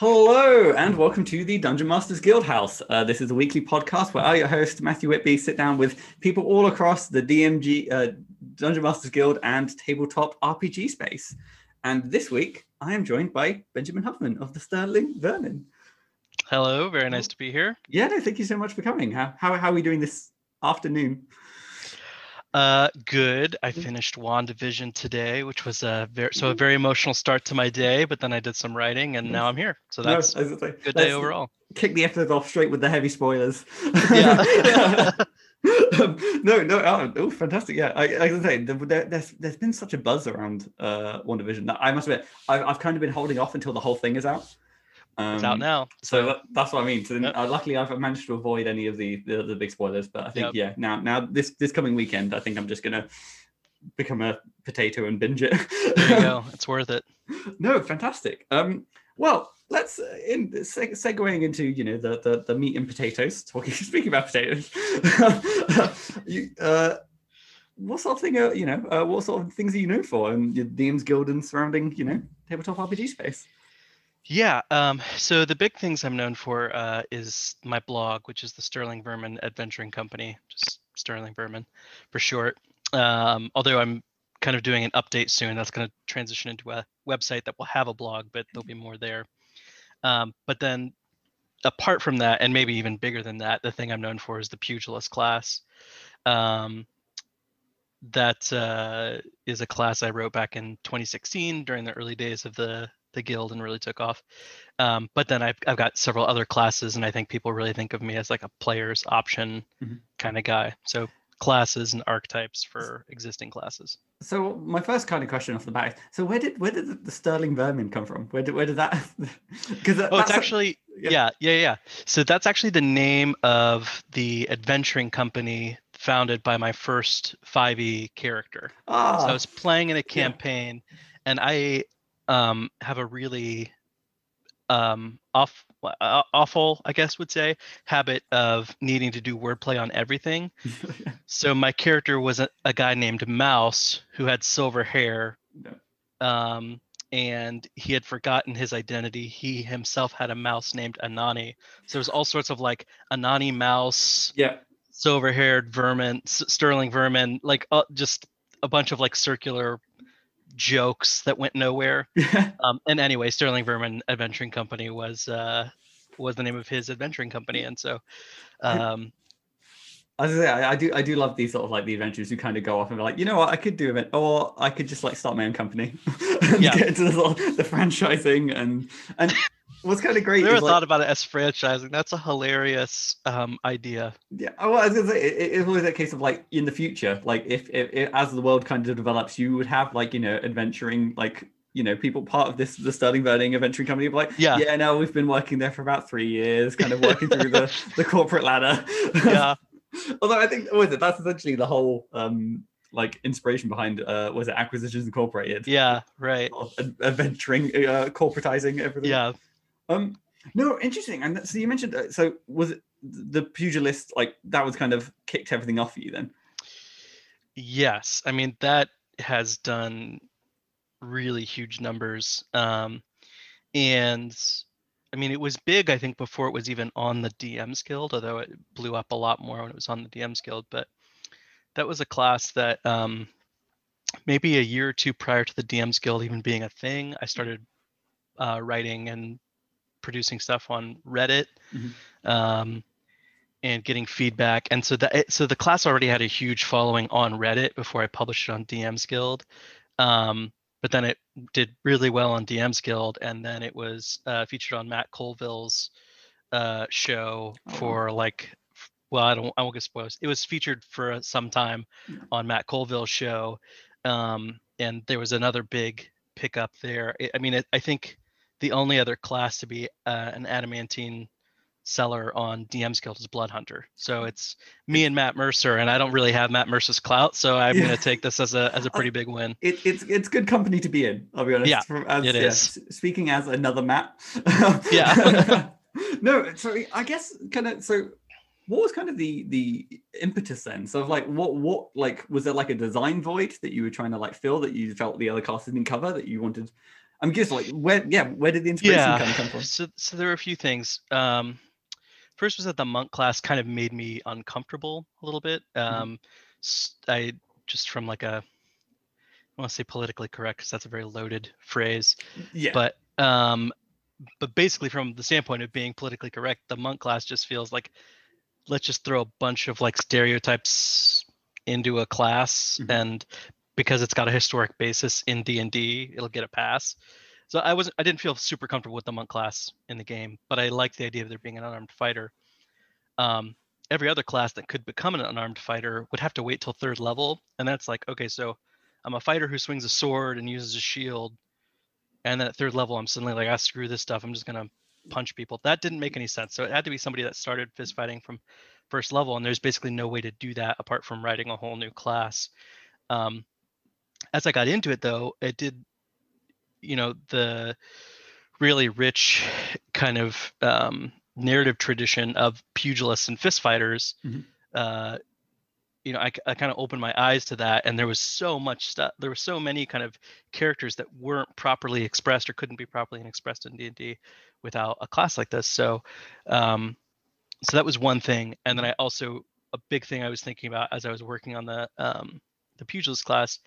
Hello and welcome to the Dungeon Masters Guild House. Uh, this is a weekly podcast where I, your host Matthew Whitby, sit down with people all across the DMG uh, Dungeon Masters Guild and tabletop RPG space. And this week, I am joined by Benjamin Huffman of the Sterling Vermin. Hello, very nice to be here. Yeah, no, thank you so much for coming. How how, how are we doing this afternoon? Uh, good. I finished WandaVision today, which was a very so a very emotional start to my day. But then I did some writing, and now I'm here. So that's gonna good day overall. Kick the episode off straight with the heavy spoilers. Yeah. Um, no, no, oh, oh, fantastic! Yeah, I, I can say there, there- there's there's been such a buzz around uh WandaVision that I must admit I've, I've kind of been holding off until the whole thing is out. It's out Um, now. So that, that's what I mean. So Yep. uh, luckily, I've managed to avoid any of the the, the big spoilers. But I think Yep. yeah, now now this this coming weekend, I think I'm just gonna become a potato and binge it. There you go. It's worth it. no, fantastic. Um, well, let's uh, in seg- segueing into you know the, the the meat and potatoes. Talking speaking about potatoes, you, uh, what sort of thing are you know uh, what sort of things are you known for in your DM's guild and surrounding you know tabletop RPG space? Yeah. Um, so the big things I'm known for uh, is my blog, which is the Sterling Vermin Adventuring Company, just Sterling Vermin for short. Um, although I'm kind of doing an update soon, that's going to transition into a website that will have a blog, but there'll be more there. Um, but then, apart from that, and maybe even bigger than that, the thing I'm known for is the pugilist class. Um, that uh, is a class I wrote back in 2016 during the early days of the the guild and really took off. Um, but then I've I've got several other classes, and I think people really think of me as like a player's option Mhm. kind of guy. So classes and archetypes for existing classes. So my first kind of question off the bat: is, so where did where did the- Sterling Vermin come from? Where did where did that? Because Oh, it's actually yeah. yeah, yeah, So that's actually the name of the adventuring company founded by my first 5e character. ah, So I was playing in a campaign, and I um, have a really um, off, uh, awful, I guess, would say, habit of needing to do wordplay on everything. So my character was a, a guy named Mouse who had silver hair, um, and he had forgotten his identity. He himself had a mouse named Anani. So there was all sorts of like Anani mouse, yeah. silver-haired vermin, sterling vermin, like uh, just a bunch of like circular jokes that went nowhere. Um, and anyway, Sterling Vermin Adventuring Company was uh, was the name of his adventuring company, and so um, I was say, I, I do I do love these sort of like the adventures who kind of go off and be like, you know what, I could do it, or I could just like start my own company and Yeah. get into the, the franchising and and what's kind of great never is like, thought about it as franchising. That's a hilarious um, idea. yeah, well, I was gonna say it, it's always a case of like in the future, like if, if, if as the world kind of develops, you would have like you know adventuring like you know people part of this the Sterling Vermin adventuring company, like Yeah. yeah, no, we've been working there for about three years, kind of working through the the corporate ladder. Yeah, Although I think was it that's essentially the whole um like inspiration behind uh was it Acquisitions Incorporated? yeah, right. Sort of ad- Adventuring, uh, corporatizing everything. Yeah, Um, no, interesting. And so you mentioned, uh, so was it the pugilist like that was kind of kicked everything off for you then? yes. I mean that has done really huge numbers, um, and I mean it was big. I think before it was even on the DM's Guild, although it blew up a lot more when it was on the DM's Guild. But that was a class that um, maybe a year or two prior to the DM's Guild even being a thing, I started uh, writing and producing stuff on Reddit. Mhm. Um, and getting feedback, and so that so the class already had a huge following on Reddit before I published it on DM's Guild, um, but then it did really well on DM's Guild, and then it was uh, featured on Matt Colville's uh, show Oh, for like, well, I don't, I won't get spoilers. It was featured for some time on Matt Colville's show, um, and there was another big pickup there. I- I mean, it, I think the only other class to be uh, an adamantine seller on DM's Guild is Blood Hunter. So it's me and Matt Mercer, and I don't really have Matt Mercer's clout, so I'm Yeah. gonna take this as a as a pretty big win. It, it's it's good company to be in. I'll be honest. Yeah, From- as, it yeah, is. Speaking as another Matt. Yeah. no, so I guess kind of so. What was kind of the the impetus then? So like what what like was there like a design void that you were trying to like fill that you felt the other classes didn't cover that you wanted I'm curious, like where, yeah, where did the inspiration yeah. of come from? So, so there were a few things. Um, first was that the monk class kind of made me uncomfortable a little bit. Mm-hmm. Um, s- I just from like a, I want to say politically correct because that's a very loaded phrase, Yeah, but um, but basically from the standpoint of being politically correct, the monk class just feels like let's just throw a bunch of like stereotypes into a class Mhm. and because it's got a historic basis in D&D, it'll get a pass. So I wasn't I didn't feel super comfortable with the monk class in the game, but I liked the idea of there being an unarmed fighter. Um, every other class that could become an unarmed fighter would have to wait till third level, and that's like okay, so I'm a fighter who swings a sword and uses a shield, and then at third level I'm suddenly like, ah, screw this stuff, I'm just gonna punch people. That didn't make any sense. So it had to be somebody that started fist fighting from first level, and there's basically no way to do that apart from writing a whole new class. Um, as I got into it, though, it did, you know, the really rich kind of um, narrative tradition of pugilists and fist fighters. Mhm. Uh, you know, I, I kind of opened my eyes to that, and there was so much stuff. There were so many kind of characters that weren't properly expressed or couldn't be properly expressed in D and D without a class like this. So, um, so that was one thing, and then I also a big thing I was thinking about as I was working on the um, the pugilist class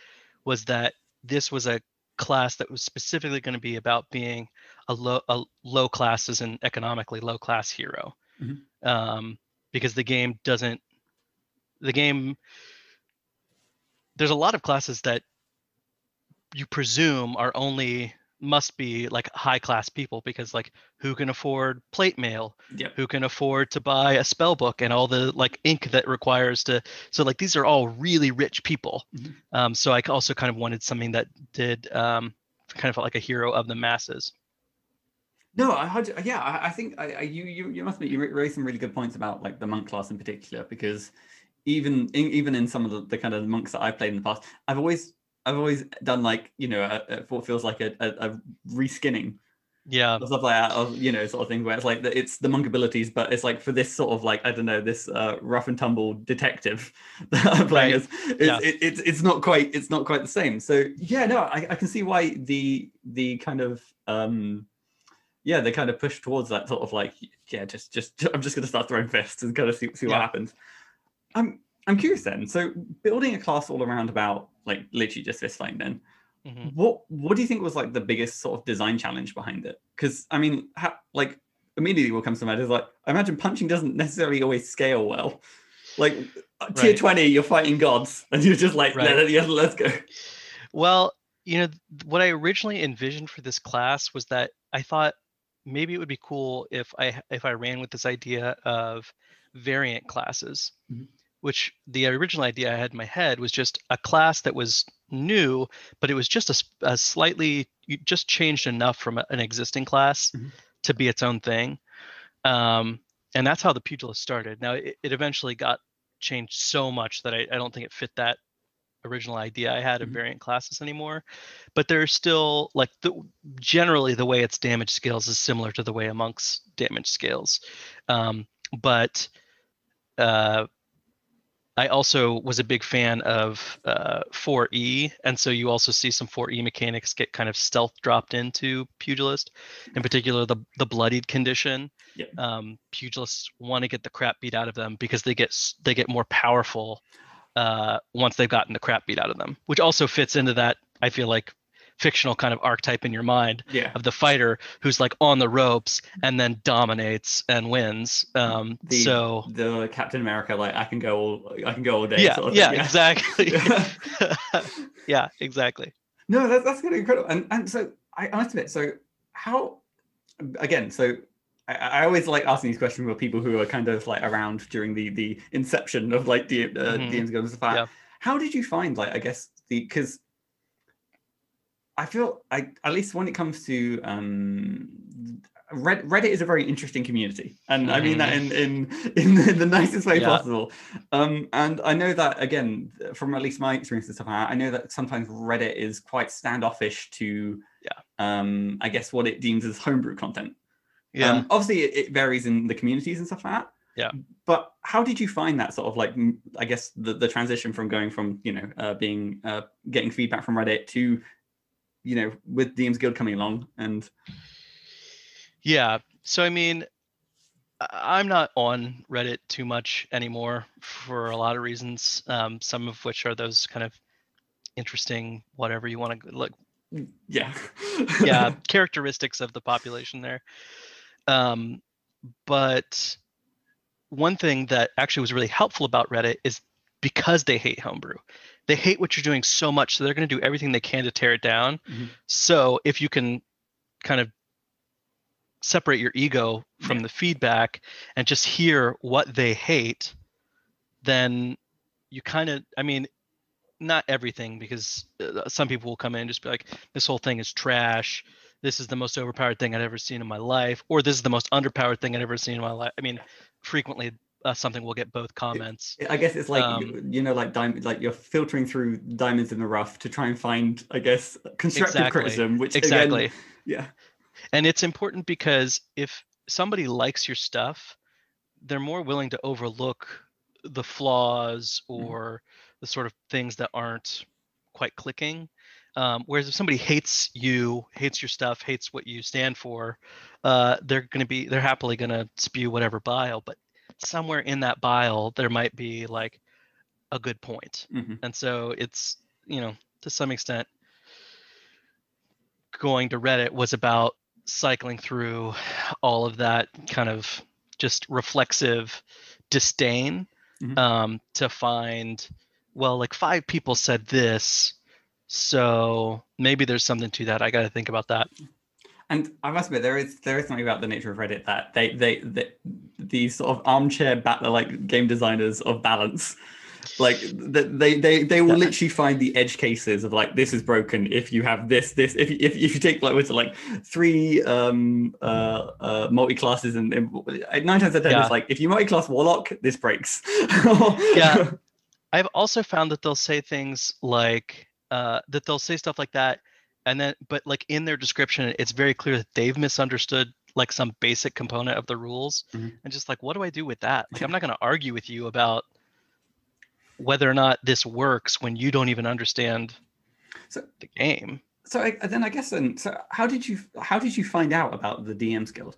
was that this was a class that was specifically going to be about being a low a low class as an economically low class hero Mhm. um, because the game doesn't the game there's a lot of classes that you presume are only must be like high class people because like who can afford plate mail Yep. who can afford to buy a spell book and all the like ink that requires to so like these are all really rich people Mhm. um, so i also kind of wanted something that did um, kind of felt like a hero of the masses No, I had, yeah, I, I think I, I, you, you, you must be, you ra- raised some really good points about like the monk class in particular, because even, in, even in some of the, the kind of monks that I've played in the past, I've always, I've always done like, you know, a, a, what feels like a, a, a reskinning yeah or stuff like that, of, you know, sort of thing where it's like, the, it's the monk abilities, but it's like for this sort of like, I don't know, this uh, rough and tumble detective that I'm playing Right. as, it's, Yeah. it, it's, it's not quite, it's not quite the same. So yeah, no, I, I can see why the, the kind of, um, yeah, they kind of push towards that sort of like, yeah, just, just, I'm just going to start throwing fists and kind of see, see what Yeah. happens. I'm, I'm curious then. So building a class all around about like literally just this fighting then, mhm. what, what do you think was like the biggest sort of design challenge behind it? Because I mean, ha- like immediately what comes to mind is like, I imagine punching doesn't necessarily always scale well. Like uh, tier 20, you're fighting gods and you're just like, Right. let, let's go. Well, you know, what I originally envisioned for this class was that I thought maybe it would be cool if I if I ran with this idea of variant classes, Mhm. Which the original idea I had in my head was just a class that was new, but it was just a slightly you just changed enough from a- an existing class Mhm. to be its own thing. Um, and that's how the pugilist started. Now it, it eventually got changed so much that I, I don't think it fit that original idea I had of Mhm. variant classes anymore. But there's still like the generally the way its damage scales is similar to the way a monk's damage scales. Um, but uh, I also was a big fan of uh, 4E, and so you also see some 4E mechanics get kind of stealth dropped into Pugilist, in particular the the bloodied condition. Yeah. Um, pugilists want to get the crap beat out of them because they get they get more powerful uh, once they've gotten the crap beat out of them, which also fits into that I feel like fictional kind of archetype in your mind Yeah. of the fighter who's like on the ropes and then dominates and wins. Um, The- so The Captain America, like I can go all, I can go all day. yeah, sort of yeah, thing, exactly. yeah, exactly. No, that's that's kind of incredible. And and so I, I must admit, so how again, so I, I always like asking these questions with people who are kind of like around during the the inception of like D, uh, Mhm. DMs Guns of Fire. Yeah. How did you find like I guess the because I feel I at least when it comes to um Red, Reddit is a very interesting community, and I mean that in in in the, the nicest way Mm-hmm. Yeah. possible. Um, and I know that again from at least my experience and stuff. I know that sometimes Reddit is quite standoffish to, Yeah. um, I guess what it deems as homebrew content. Yeah. Um, obviously, it, it varies in the communities and stuff like that. Yeah. But how did you find that sort of like, I guess the, the transition from going from, you know, uh, being, uh, getting feedback from Reddit to you know with DM's Guild coming along and Yeah. So I mean, I'm not on Reddit too much anymore for a lot of reasons. Um, some of which are those kind of interesting, whatever you want to look, yeah yeah, characteristics of the population there. Um, but one thing that actually was really helpful about Reddit is because they hate homebrew. They hate what you're doing so much, so they're going to do everything they can to tear it down. Mhm. So if you can kind of separate your ego from Yeah. the feedback and just hear what they hate, then you kind of, I mean, not everything because uh, some people will come in and just be like, this whole thing is trash. This is the most overpowered thing I've ever seen in my life, or this is the most underpowered thing I've ever seen in my life. I mean, frequently uh, something will get both comments. I guess it's like Um, you- know, like diamond, like you're filtering through diamonds in the rough to try and find, I guess, constructive Exactly. criticism. Which again, Exactly. yeah, And it's important because if somebody likes your stuff, they're more willing to overlook the flaws Mhm. or the sort of things that aren't quite clicking. Um, whereas if somebody hates you, hates your stuff, hates what you stand for, uh, they're going to be, they're happily going to spew whatever bile. But somewhere in that bile, there might be like a good point. Mhm. And so it's, you know, to some extent, going to Reddit was about cycling through all of that kind of just reflexive disdain Mhm. um, to find, well, like five people said this, so maybe there's something to that. I got to think about that. And I must admit, there is there is something about the nature of Reddit that they they, they these sort of armchair bat, like game designers of balance, like th- they they they will Yeah. literally find the edge cases of like this is broken if you have this this if you- if, if you take like what's it like three um uh uh multi classes and, and nine times out of ten Yeah. it's like if you multi class warlock this breaks. Yeah. I've also found that they'll say things like uh, that they'll say stuff like that, and then but like in their description, it's very clear that they've misunderstood like some basic component of the rules, Mhm. and just like what do I do with that? Like I'm not going to argue with you about whether or not this works when you don't even understand So- the game. So I, then I guess then so how did you how did you find out about the DM's Guild?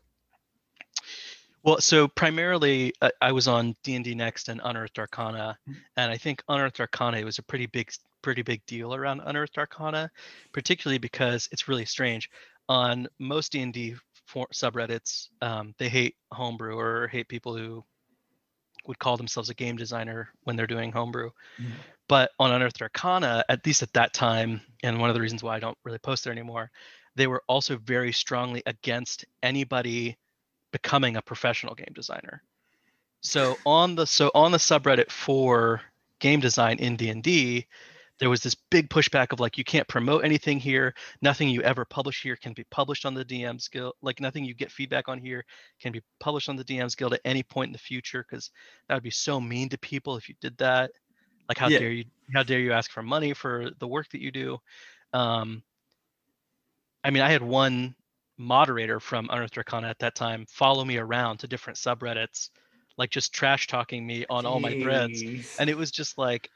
Well, so primarily uh, I was on D and D Next and Unearthed Arcana, Mhm. and I think Unearthed Arcana was a pretty big, pretty big deal around Unearthed Arcana, particularly because it's really strange. On most D and D subreddits, um, they hate homebrew or hate people who would call themselves a game designer when they're doing homebrew. Mhm. But on Unearthed Arcana, at least at that time, and one of the reasons why I don't really post there anymore, they were also very strongly against anybody becoming a professional game designer. So on the so on the subreddit for game design in D&D, there was this big pushback of like you can't promote anything here, nothing you ever publish here can be published on the DM's Guild, like nothing you get feedback on here can be published on the DM's Guild at any point in the future cuz that would be so mean to people if you did that. Like how Yeah. dare you how dare you ask for money for the work that you do? Um I mean, I had one moderator from Unearthed Arcana at that time follow me around to different subreddits, like just trash talking me on all my threads. And it was just like,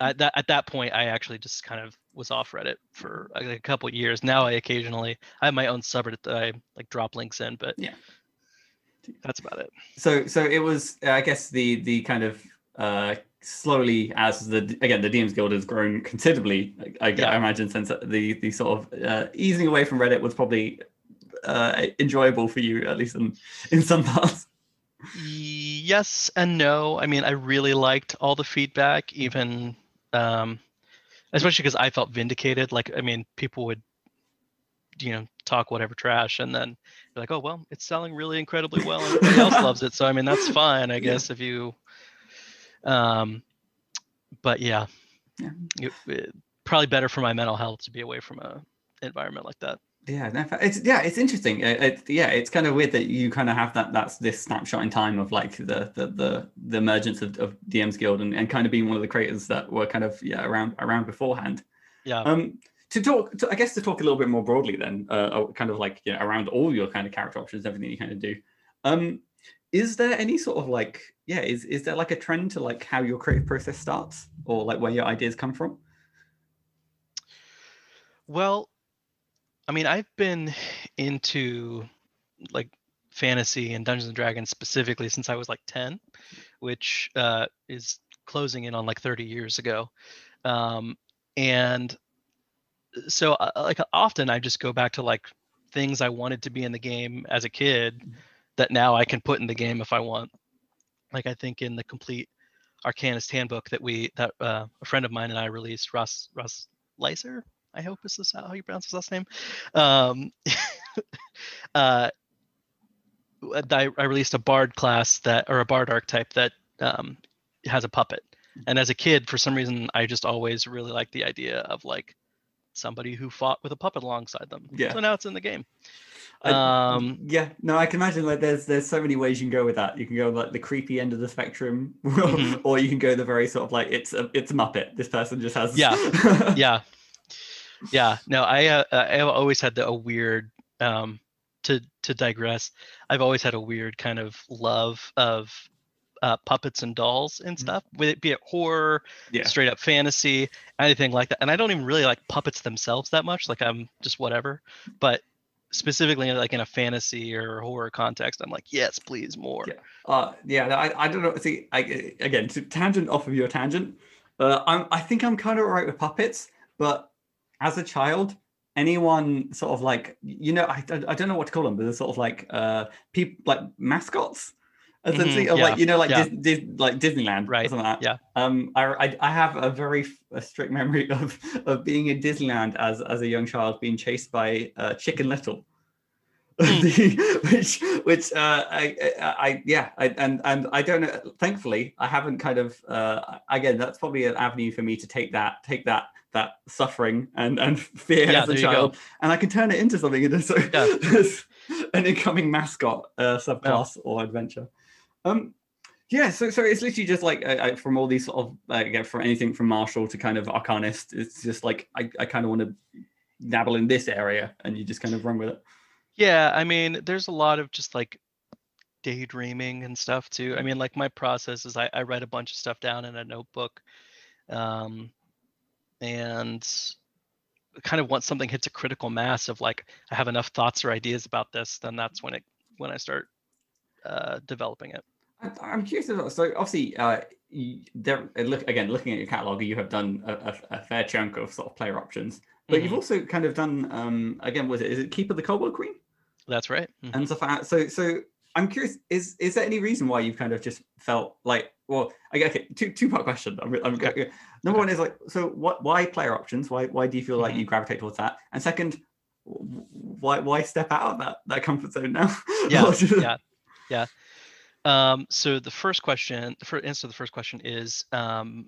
at that at that point, I actually just kind of was off Reddit for like a couple years. Now I occasionally I have my own subreddit that I like drop links in, but Yeah. that's about it. so so it was uh, i guess the the kind of uh slowly as the again the DM's Guild has grown considerably i, I Yeah. imagine since the the sort of uh, easing away from reddit was probably uh enjoyable for you at least in in some parts Yes and no. I mean, I really liked all the feedback, even um, especially because I felt vindicated. Like, I mean, people would, you know, talk whatever trash, and then be like, "Oh, well, it's selling really incredibly well, and everybody else loves it." So, I mean, that's fine, I Yeah. guess, if you. Um, but yeah, Yeah. it- it- probably better for my mental health to be away from a environment like that. Yeah it's yeah it's interesting it, it, yeah it's kind of weird that you kind of have that that's this snapshot in time of like the the the, the emergence of, of dm's guild and, and kind of being one of the creators that were kind of yeah around around beforehand Yeah. Um, to talk, to, I guess, to talk a little bit more broadly, then, uh, uh, kind of like you know, around all your kind of character options, everything you kind of do. Um, is there any sort of like, yeah, is is there like a trend to like how your creative process starts, or like where your ideas come from? Well, I mean, I've been into like fantasy and Dungeons and Dragons specifically since I was like 10, which uh, is closing in on like 30 years ago. Um, and so, uh, like, often I just go back to like things I wanted to be in the game as a kid that now I can put in the game if I want. Like, I think in the complete Arcanist handbook that we that uh, a friend of mine and I released, Russ Russ Leiser, I hope is this how you pronounce his last name. Um, uh, I, I, released a bard class that or a bard archetype that um, has a puppet. And as a kid, for some reason, I just always really liked the idea of like somebody who fought with a puppet alongside them. Yeah. So now it's in the game. I, um, yeah, no, I can imagine like there's there's so many ways you can go with that. You can go like the creepy end of the spectrum, mm-hmm. or you can go the very sort of like it's a it's a Muppet. This person just has yeah, yeah, yeah. No, I uh, I've always had the, a weird um to to digress. I've always had a weird kind of love of uh, puppets and dolls and mm-hmm. stuff, with it be it horror, yeah. straight up fantasy, anything like that. And I don't even really like puppets themselves that much. Like I'm just whatever. But specifically like in a fantasy or horror context i'm like yes please more yeah uh, yeah I, I don't know see I, again to tangent off of your tangent uh, I'm, i think i'm kind of alright with puppets but as a child anyone sort of like you know I, I don't know what to call them but they're sort of like uh people like mascots essentially mm-hmm, yeah, like you know like yeah. Dis, Dis, like disneyland right something like that. yeah um I, I, I have a very a strict memory of of being in disneyland as as a young child being chased by uh, chicken little mm. which which uh I, I yeah I, and and i don't know thankfully i haven't kind of uh again that's probably an avenue for me to take that take that that suffering and and fear yeah, as a child and i can turn it into something into so yeah. an incoming mascot uh subclass yeah. or adventure um, yeah, so so it's literally just like uh, from all these sort of like from anything from martial to kind of arcanist. It's just like I, I kind of want to dabble in this area, and you just kind of run with it. Yeah, I mean, there's a lot of just like daydreaming and stuff too. I mean, like my process is I, I write a bunch of stuff down in a notebook, um, and kind of once something hits a critical mass of like I have enough thoughts or ideas about this, then that's when it when I start uh, developing it. I'm curious about so obviously uh, there look again looking at your catalog you have done a, a, a fair chunk of sort of player options but mm-hmm. you've also kind of done um again was it is it keep of the kobold queen that's right mm-hmm. and so so so i'm curious is is there any reason why you've kind of just felt like well okay, okay two two part question i'm, I'm okay. number one is like so what why player options why why do you feel like mm-hmm. you gravitate towards that and second why why step out of that that comfort zone now yeah yeah yeah um, so the first question, the first answer to the first question is um,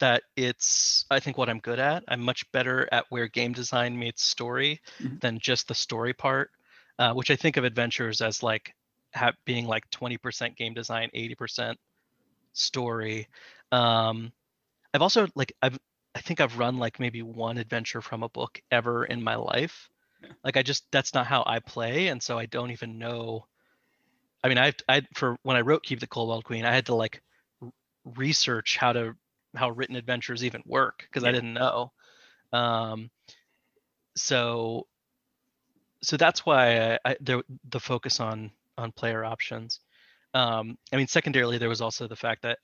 that it's I think what I'm good at. I'm much better at where game design meets story mm-hmm. than just the story part, uh, which I think of adventures as like ha- being like 20% game design, 80% story. Um, I've also like I've I think I've run like maybe one adventure from a book ever in my life. Yeah. Like I just that's not how I play, and so I don't even know I mean, I I for when I wrote Keep the Kobold Queen, I had to like research how to how written adventures even work because yeah. I didn't know. Um, so so that's why I, I the the focus on on player options. Um, I mean, secondarily, there was also the fact that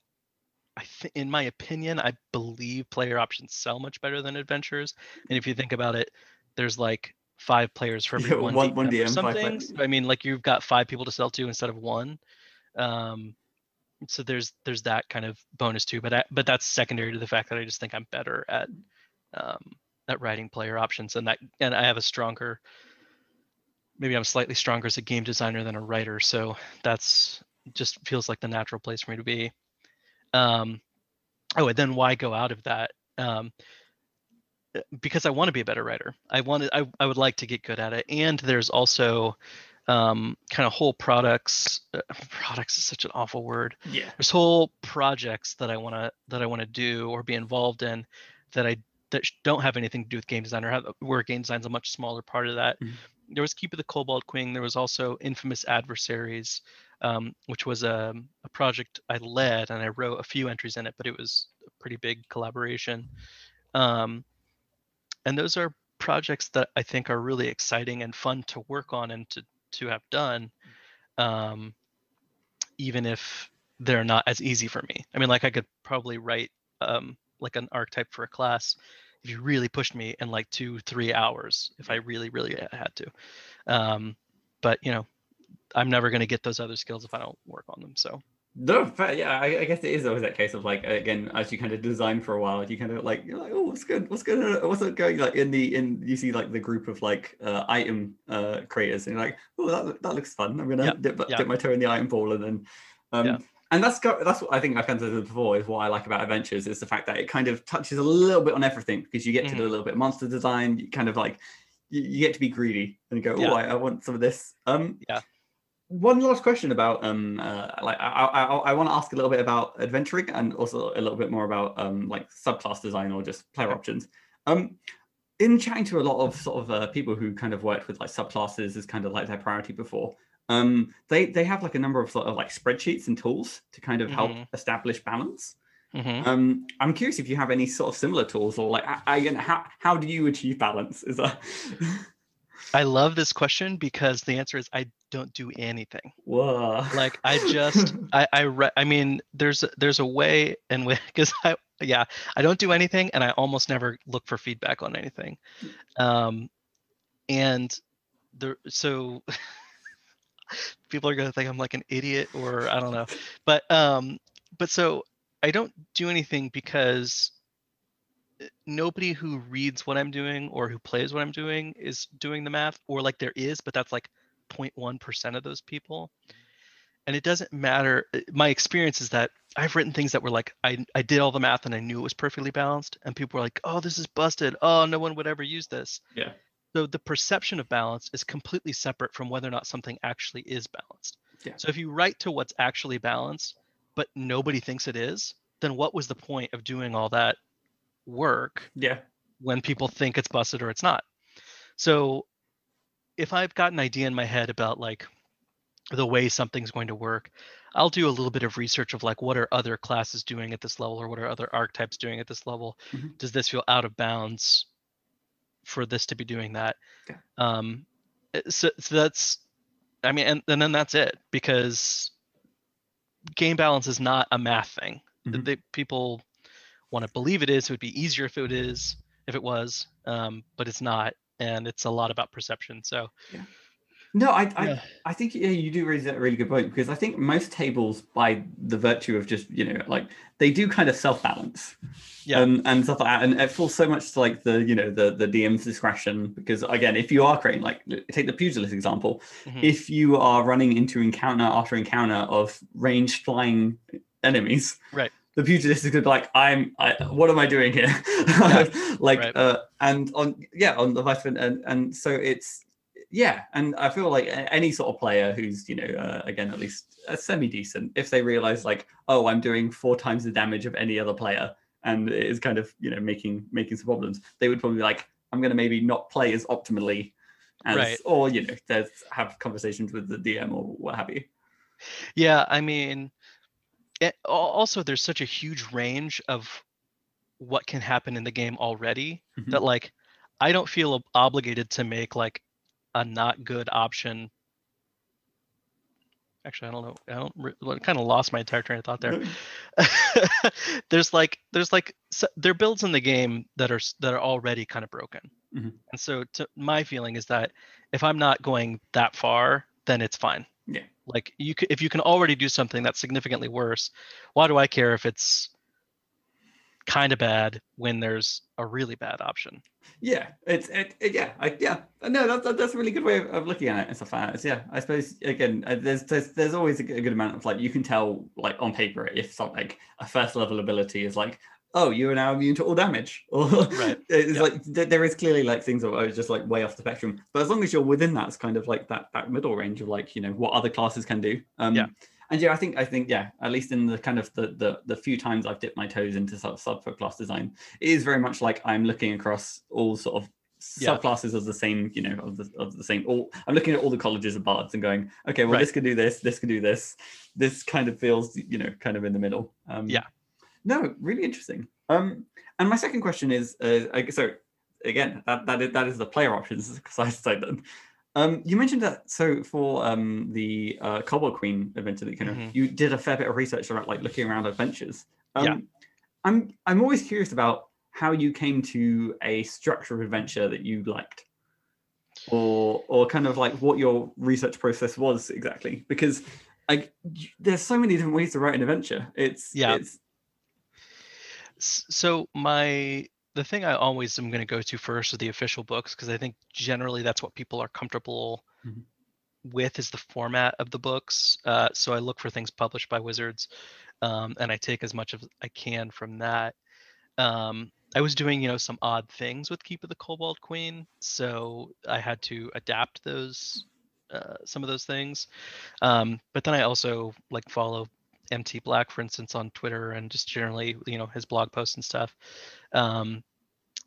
I think, in my opinion, I believe player options sell much better than adventures. And if you think about it, there's like five players for every yeah, one, one, one DM. Some things. I mean, like you've got five people to sell to instead of one. Um, so there's there's that kind of bonus too, but I, but that's secondary to the fact that I just think I'm better at um, at writing player options, and that and I have a stronger. Maybe I'm slightly stronger as a game designer than a writer, so that's just feels like the natural place for me to be. Um, oh, and then why go out of that? Um, uh, because I want to be a better writer. I wanted I, I would like to get good at it. And there's also um, kind of whole products uh, products is such an awful word. Yeah. There's whole projects that I want to that I want to do or be involved in that I that don't have anything to do with game design or have, where game design is a much smaller part of that. Mm-hmm. There was Keep of the Kobold Queen. There was also Infamous Adversaries, um, which was a, a project I led and I wrote a few entries in it, but it was a pretty big collaboration. Um, and those are projects that I think are really exciting and fun to work on and to to have done, um, even if they're not as easy for me. I mean, like I could probably write um, like an archetype for a class if you really pushed me in like two three hours if I really really had to. Um, but you know, I'm never going to get those other skills if I don't work on them. So No, fair, yeah, I, I guess it is always that case of like again, as you kind of design for a while, you kind of like you're like, oh, what's good, what's good, what's it going like in the in you see like the group of like uh, item uh, creators, and you're like, oh, that that looks fun. I'm gonna Yeah, dip, yeah. dip my toe in the item pool, and then um, Yeah. And that's go, that's what I think I've kind of said before is what I like about adventures is the fact that it kind of touches a little bit on everything because you get to do a little bit of monster design, you kind of like you, you get to be greedy and go, oh, Yeah. I, I want some of this. Um, Yeah. one last question about um uh, like I I, I, I want to ask a little bit about adventuring and also a little bit more about um like subclass design or just player options. Um, in chatting to a lot of sort of uh, people who kind of worked with like subclasses as kind of like their priority before, um, they they have like a number of sort of like spreadsheets and tools to kind of help Mhm. establish balance. Mhm. Um, I'm curious if you have any sort of similar tools or like I, I, you know, how how do you achieve balance? Is that I love this question because the answer is I don't do anything. whoa Like I just I I re- I mean there's a- there's a way which because I yeah I don't do anything and I almost never look for feedback on anything, um, and the so people are gonna think I'm like an idiot or I don't know, but um but so I don't do anything because uh, nobody who reads what I'm doing or who plays what I'm doing is doing the math or like there is but that's like 0.1% of those people. And it doesn't matter uh, my experience is that I've written things that were like I I did all the math and I knew it was perfectly balanced and people were like oh this is busted. Oh no one would ever use this. Yeah. So the perception of balance is completely separate from whether or not something actually is balanced Yeah. so if you write to what's actually balanced but nobody thinks it is then what was the point of doing all that work yeah when people think it's busted or it's not. So if I've got an idea in my head about like the way something's going to work, I'll do a little bit of research of like what are other classes doing at this level or what are other archetypes doing at this level? Mhm. Does this feel out of bounds for this to be doing that? Yeah. Um uh, so, so that's I mean and, and then that's it because game balance is not a math thing. Mhm. They, people want to believe it is. It would be easier if it is, if it was, um, but it's not, and it's a lot about perception. So No, I, I, Yeah. I think yeah, you do raise a really good point because I think most tables, by the virtue of just you know, like they do kind of self balance, Yeah. um, and stuff like that, and it falls so much to like the you know the the DM's discretion because again, if you are creating like take the pugilist example, Mhm. if you are running into encounter after encounter of ranged flying enemies, Right. The pugilist is gonna be like, I'm, I, what am I doing here? like, Right. uh, and on, yeah, on the vice and and so it's, yeah, and I feel like any sort of player who's, you know, uh, again, at least uh, semi decent, if they realize like, oh, I'm doing four times the damage of any other player, and it is kind of, you know, making making some problems, they would probably be like, I'm gonna maybe not play as optimally as, Right. or you know, have conversations with the DM or what have you. yeah, I mean, it, also there's such a huge range of what can happen in the game already Mhm. that like I don't feel obligated to make like a not good option. Actually, I don't know. I don't. Re- kind of lost my entire train of thought there. there's like there's like s there are builds in the game that are that are already kind of broken Mhm. and so to, my feeling is that if i'm not going that far then it's fine Yeah. like you c- if you can already do something that's significantly worse why do i care if it's kind of bad when there's a really bad option Yeah, it's it, it- yeah, I, yeah. No, that's that, that's a really good way of, of looking at it and stuff like that. It's, yeah, I suppose again, uh, there's there's there's always a good, a good amount of like you can tell like on paper if something like a first level ability is like, oh, you are now immune to all damage, or Right, it's yeah. like th- there is clearly like things that are just like way off the spectrum. But as long as you're within that, it's kind of like that that middle range of like you know what other classes can do. Um, Yeah. And yeah, I think I think yeah, at least in the kind of the the, the few times I've dipped my toes into sub subclass design, it is very much like I'm looking across all sort of Yeah. subclasses of the same, you know, of the of the same. All I'm looking at all the colleges of bards and going, okay, well, Right. this could do this, this could do this. This kind of feels, you know, kind of in the middle. Um, Yeah. No, really interesting. Um, and my second question is, uh, I- so again, that that is, that is the player options side side then. Um, you mentioned that so for um, the uh, Kobold Queen adventure that you kind of Mhm. you did a fair bit of research about like looking around adventures. Um, Yeah. I'm I'm always curious about how you came to a structure of adventure that you liked, or or kind of like what your research process was exactly because like there's so many different ways to write an adventure. It's Yeah. It's, So my the thing I always am going to go to first are the official books because I think generally that's what people are comfortable Mhm. with is the format of the books. Uh, so I look for things published by Wizards, um, and I take as much as I can from that. Um, I was doing you know some odd things with Keep of the Kobold Queen, so I had to adapt those uh, some of those things. Um, but then I also like follow MT Black, for instance, on Twitter and just generally, you know, his blog posts and stuff. Um,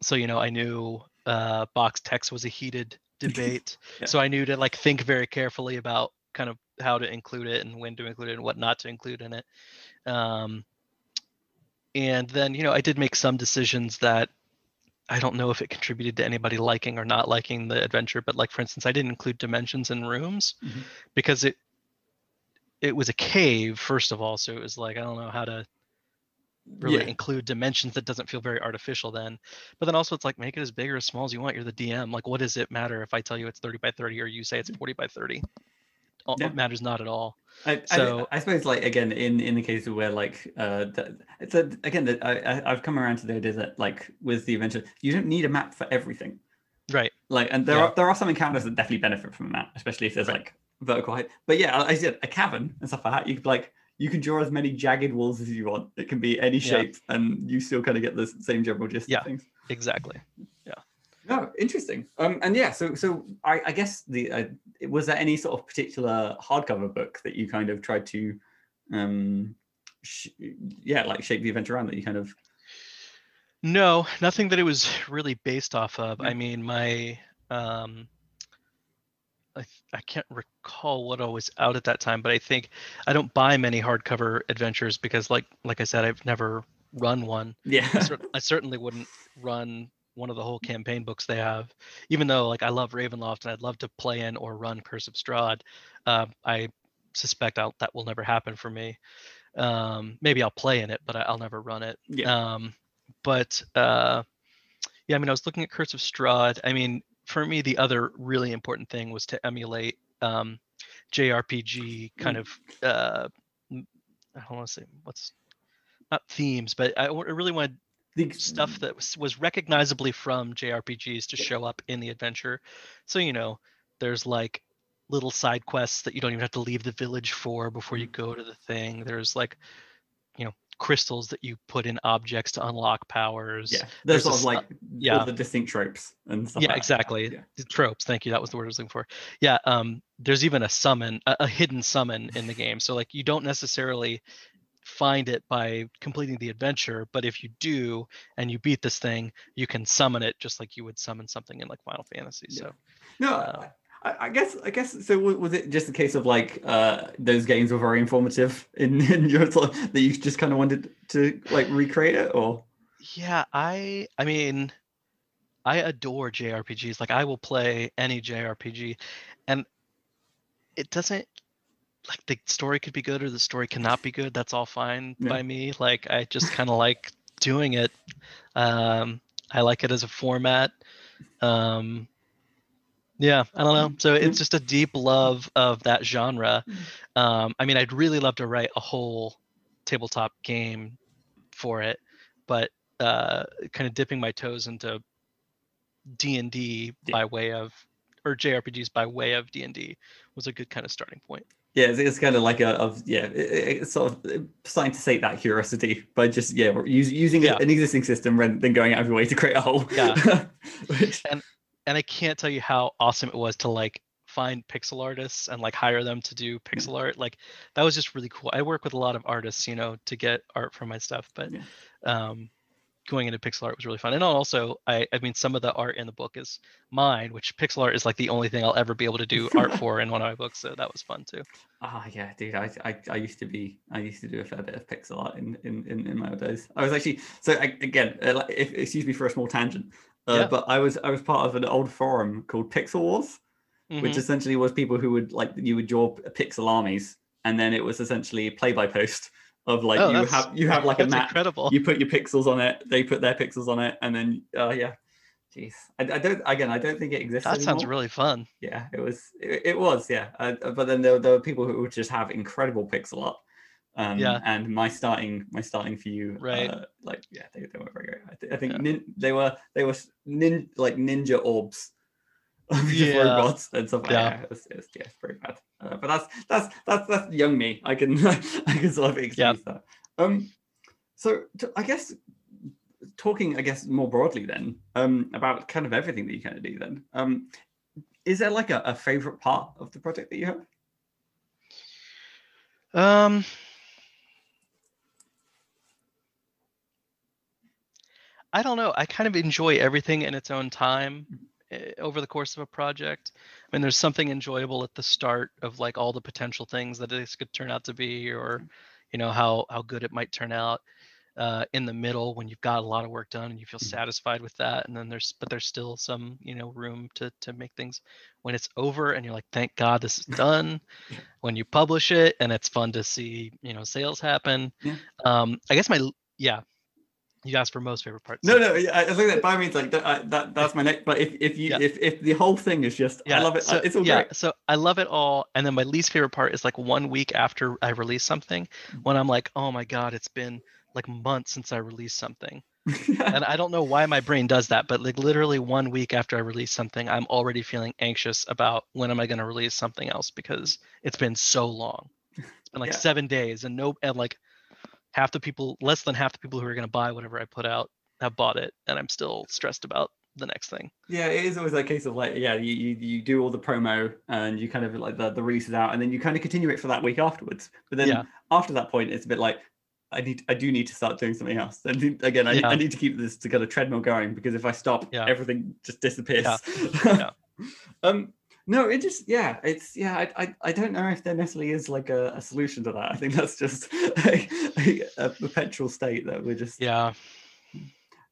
so you know, I knew uh, box text was a heated debate, Yeah. so I knew to like think very carefully about kind of how to include it and when to include it and what not to include in it. Um, and then you know, I did make some decisions that I don't know if it contributed to anybody liking or not liking the adventure, but like for instance, I didn't include dimensions and rooms Mhm. because it it was a cave first of all, so it was like I don't know how to really yeah. include dimensions that doesn't feel very artificial then. But then also it's like make it as big or as small as you want. You're the DM. Like what does it matter if I tell you it's 30 by 30 or you say it's 40 by 30? All- Yeah. It matters not at all. I, So- I, I suppose like again in in the case of where like uh the, it's a, again the, I I- I've come around to the idea that like with the adventure you don't need a map for everything Right. like and there Yeah. are there are some encounters that definitely benefit from a map especially if there's Right. like vertical height but yeah I said a cavern and stuff like that you could like you can draw as many jagged walls as you want it can be any Yeah. shape and you still kind of get the same general gist Yeah. of things Exactly. Yeah. No, interesting. Um, and yeah, so so I, I guess the uh, was there any sort of particular hardcover book that you kind of tried to, um, sh- yeah, like shape the event around that you kind of No, nothing that it was really based off of. Yeah. I mean, my um I, I can't recall what I was out at that time, but I think I don't buy many hardcover adventures because like like I said, I've never run one. yeah I, cer- I certainly wouldn't run one of the whole campaign books they have, even though like I love Ravenloft and I'd love to play in or run Curse of Strahd. Uh, I suspect I'll, that will never happen for me. Um, maybe I'll play in it, but I, I'll never run it. yeah Um, but uh, yeah, I mean, I was looking at Curse of Strahd. I mean, for me, the other really important thing was to emulate um, JRPG kind Mm. of. Uh, I don't want to say what's not themes, but I w- I really wanted the stuff that was, was recognizably from JRPGs to show up in the adventure. So you know, there's like little side quests that you don't even have to leave the village for before you go to the thing. There's like, crystals that you put in objects to unlock powers. yeah there's there's sort a of s- like yeah. all the distinct tropes and stuff Yeah, like exactly. yeah The Tropes. Thank you. That was the word I was looking for. Yeah. Um. There's even a summon, a, a hidden summon in the game. So like, you don't necessarily find it by completing the adventure, but if you do and you beat this thing, you can summon it just like you would summon something in like Final Fantasy. Yeah. So no Uh, I, I guess I guess so was it just a case of like uh those games were very informative in, in your sort that you just kind of wanted to like recreate it or yeah, I I mean, I adore JRPGs. Like I will play any JRPG, and it doesn't like the story could be good or the story cannot be good. That's all fine Yeah. by me. Like I just kind of like doing it. Um, I like it as a format. Um, yeah, I don't know. So it's just a deep love of that genre. Um, I mean, I'd really love to write a whole tabletop game for it, but uh, kind of dipping my toes into D and D by way of or JRPGs by way of D and D was a good kind of starting point. Yeah, it's, it's kind of like a of yeah, it, it- it's sort of starting to sate that curiosity by just yeah, using Yeah. an existing system rather than going out of your way to create a whole. Yeah. Which- and I can't tell you how awesome it was to like find pixel artists and like hire them to do pixel art. Like that was just really cool. I work with a lot of artists, you know, to get art for my stuff, but Yeah. um going into pixel art was really fun. And also I I mean some of the art in the book is mine, which pixel art is like the only thing I'll ever be able to do art for in one of my books. So that was fun too. Ah, yeah, dude. I, I I used to be I used to do a fair bit of pixel art in in in, in my old days. I was actually so I, again, uh, if, excuse me for a small tangent. Uh, Yeah. But I was I was part of an old forum called Pixel Wars, which Mhm. essentially was people who would like you would draw pixel armies, and then it was essentially play by post of like Oh, you have you have like a map, incredible. you put your pixels on it, they put their pixels on it, and then uh, yeah, jeez, I, I don't again I don't think it exists. that sounds really fun. yeah, it was it, it was yeah, uh, but then there, there were people who would just have incredible pixel art. Um, Yeah. and my starting my starting few Right. uh, like yeah they, they were very great i, th- I think Yeah. nin- they were they were nin- like ninja orbs Yeah. robots and stuff like Yeah. Yeah, it's, it's, yeah, it's pretty bad. Uh, but that's that's that's that's young me. I can I can sort of excuse that. Um, so I guess talking, I guess more broadly then, um, about kind of everything that you kind of do. Then, um, is there like a, a favorite part of the project that you have? Um, I don't know. I kind of enjoy everything in its own time eh, over the course of a project. I mean, there's something enjoyable at the start of like all the potential things that this could turn out to be, or you know how how good it might turn out. Uh, in the middle, when you've got a lot of work done and you feel Mhm. satisfied with that, and then there's but there's still some you know room to to make things. When it's over and you're like, thank God this is done. Yeah. When you publish it and it's fun to see you know sales happen. Yeah. Um, I guess my yeah. You asked for most favorite parts. No, no, yeah, I think that by means like that, I, that that's my next. But if if you Yeah. if if the whole thing is just I love it, So, it's all yeah, great. so I love it all, and then my least favorite part is like one week after I release something, mm. when I'm like, oh my god, it's been like months since I released something, and I don't know why my brain does that, but like literally one week after I release something, I'm already feeling anxious about when am I going to release something else because it's been so long. It's been like Yeah. seven days, and no, and like half the people, less than half the people who are going to buy whatever I put out have bought it, and I'm still stressed about the next thing. Yeah, it is always a case of like, yeah, you, you, you do all the promo and you kind of like the, the release is out and then you kind of continue it for that week afterwards. But then Yeah. after that point, it's a bit like, I need, I do need to start doing something else. And again, I, Yeah. I need to keep this to kind of treadmill going because if I stop, Yeah. everything just disappears. Yeah. um, no, it just, yeah, it's, yeah, I, I, I don't know if there necessarily is like a, a solution to that. I think that's just a, a, a perpetual state that we're just, Yeah.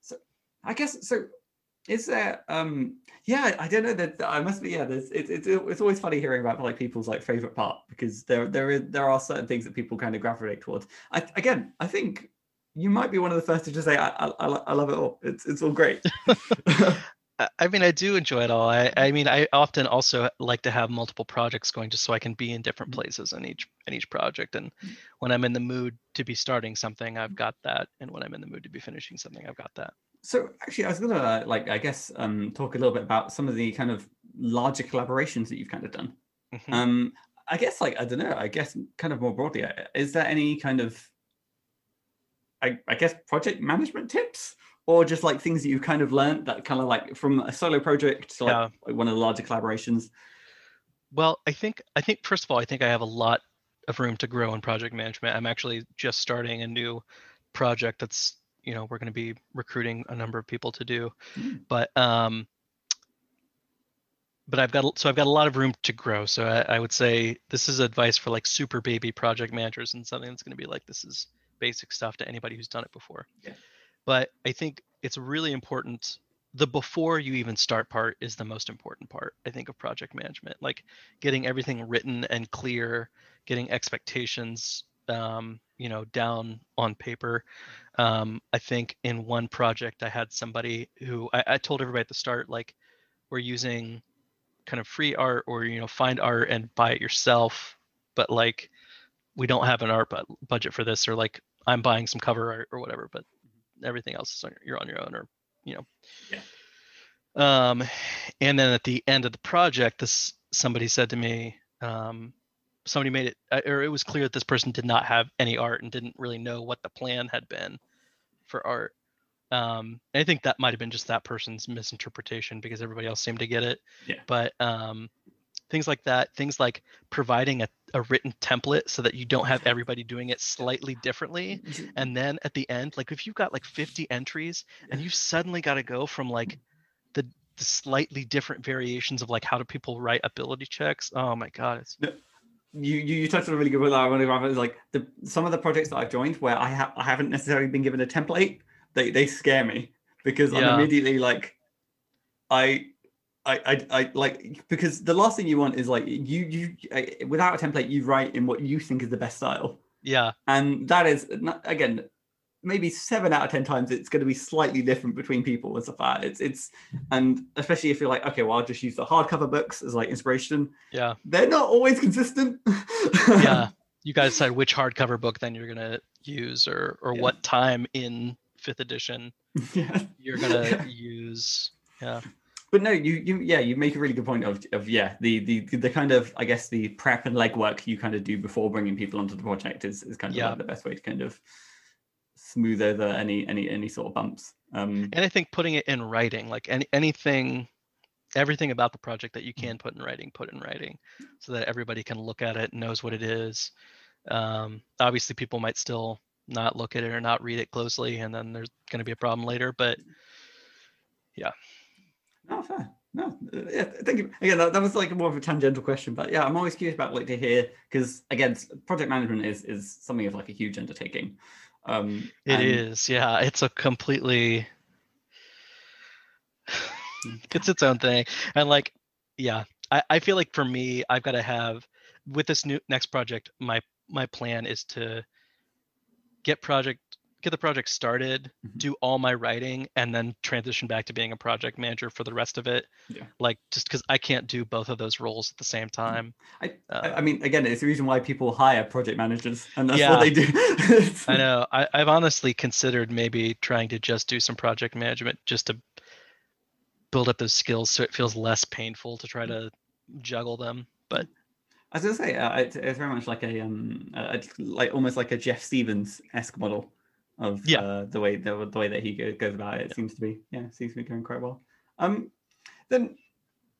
So i guess so. Is there? Um, yeah, I don't know that I must be. Yeah, there's. It's it's it's always funny hearing about like people's like favorite part because there there is there are certain things that people kind of gravitate towards. I again, I think you might be one of the first to just say I I, I I love it all. It's it's all great. I- mean, I do enjoy it all. I, I mean, I often also like to have multiple projects going just so I can be in different Mhm. places in each in each project. And Mm. when I'm in the mood to be starting something, I've got that. And when I'm in the mood to be finishing something, I've got that. so actually, I was gonna uh, like I guess um talk a little bit about some of the kind of larger collaborations that you've kind of done. Mhm. Um, I guess like I don't know. I guess kind of more broadly, uh, is there any kind of, I, I guess project management tips, or just like things that you've kind of learned that kind of like from a solo project to like, Yeah. like one of the larger collaborations? Well, I think I think first of all, I think I have a lot of room to grow in project management. I'm actually just starting a new project that's you know we're going to be recruiting a number of people to do, Mm. but um, but I've got so I've got a lot of room to grow. So I, I would say this is advice for like super baby project managers and something that's going to be like this is basic stuff to anybody who's done it before. Yeah. But I think it's really important. The before you even start part is the most important part, I think, of project management. Like getting everything written and clear, getting expectations, um, you know, down on paper. Um, I think in one project, I had somebody who I, I told everybody at the start, like, we're using kind of free art or you know find art and buy it yourself but like we don't have an art bu- budget for this or like i'm buying some cover art or whatever but everything else is on, you're on your own or you know yeah. um and then at the end of the project this somebody said to me um somebody made it uh, or it was clear that this person did not have any art and didn't really know what the plan had been for art um i think that might have been just that person's misinterpretation because everybody else seemed to get it Yeah. but um things like that things like providing a, a written template so that you don't have everybody doing it slightly differently mm-hmm. and then at the end like if you've got like 50 entries and you've suddenly got to go from like the, the slightly different variations of like how do people write ability checks oh my god it's you you, you touched on a really good one. I want to grab is like the some of the projects that I've joined where I have I haven't necessarily been given a template. They they scare me because I'm immediately like I I, I, I like because the last thing you want is like you you I, without a template you write in what you think is the best style Yeah. and that is again maybe seven out of ten times it's going to be slightly different between people and stuff like that. It's it's and especially if you're like okay well I'll just use the hardcover books as like inspiration. Yeah. They're not always consistent. Yeah. you guys decide which hardcover book then you're gonna use or or Yeah. what time in fifth edition yeah. you're gonna use. Yeah. But no, you you yeah, you make a really good point of of yeah, the the the kind of I guess the prep and legwork you kind of do before bringing people onto the project is is kind of Yeah. like the best way to kind of smooth over any any any sort of bumps. Um And I think putting it in writing, like any anything everything about the project that you Mm. can put in writing, put in writing so that everybody can look at it, and knows what it is. Um, obviously people might still not look at it or not read it closely and then there's going to be a problem later, but No, fair. No, yeah, thank you. Again, that, that was like more of a tangential question, but yeah, I'm always curious about like to hear because again, project management is is something of like a huge undertaking. Um, It is, yeah. It's a completely it's its own thing. And like, yeah, I, I feel like for me, I've got to have with this new next project, my my plan is to get project get the project started, Mhm. do all my writing, and then transition back to being a project manager for the rest of it. Yeah. Like just because I can't do both of those roles at the same time. I, Uh, I mean, again, it's the reason why people hire project managers, and that's Yeah. what they do. I know. I, I've honestly considered maybe trying to just do some project management just to build up those skills so it feels less painful to try to juggle them. But as I say uh, it's, it's very much like a um a, like almost like a Jeff Stevens esque model of Yeah. uh, the way the, the way that he goes about it. It seems to be yeah seems to be going quite well. Um, then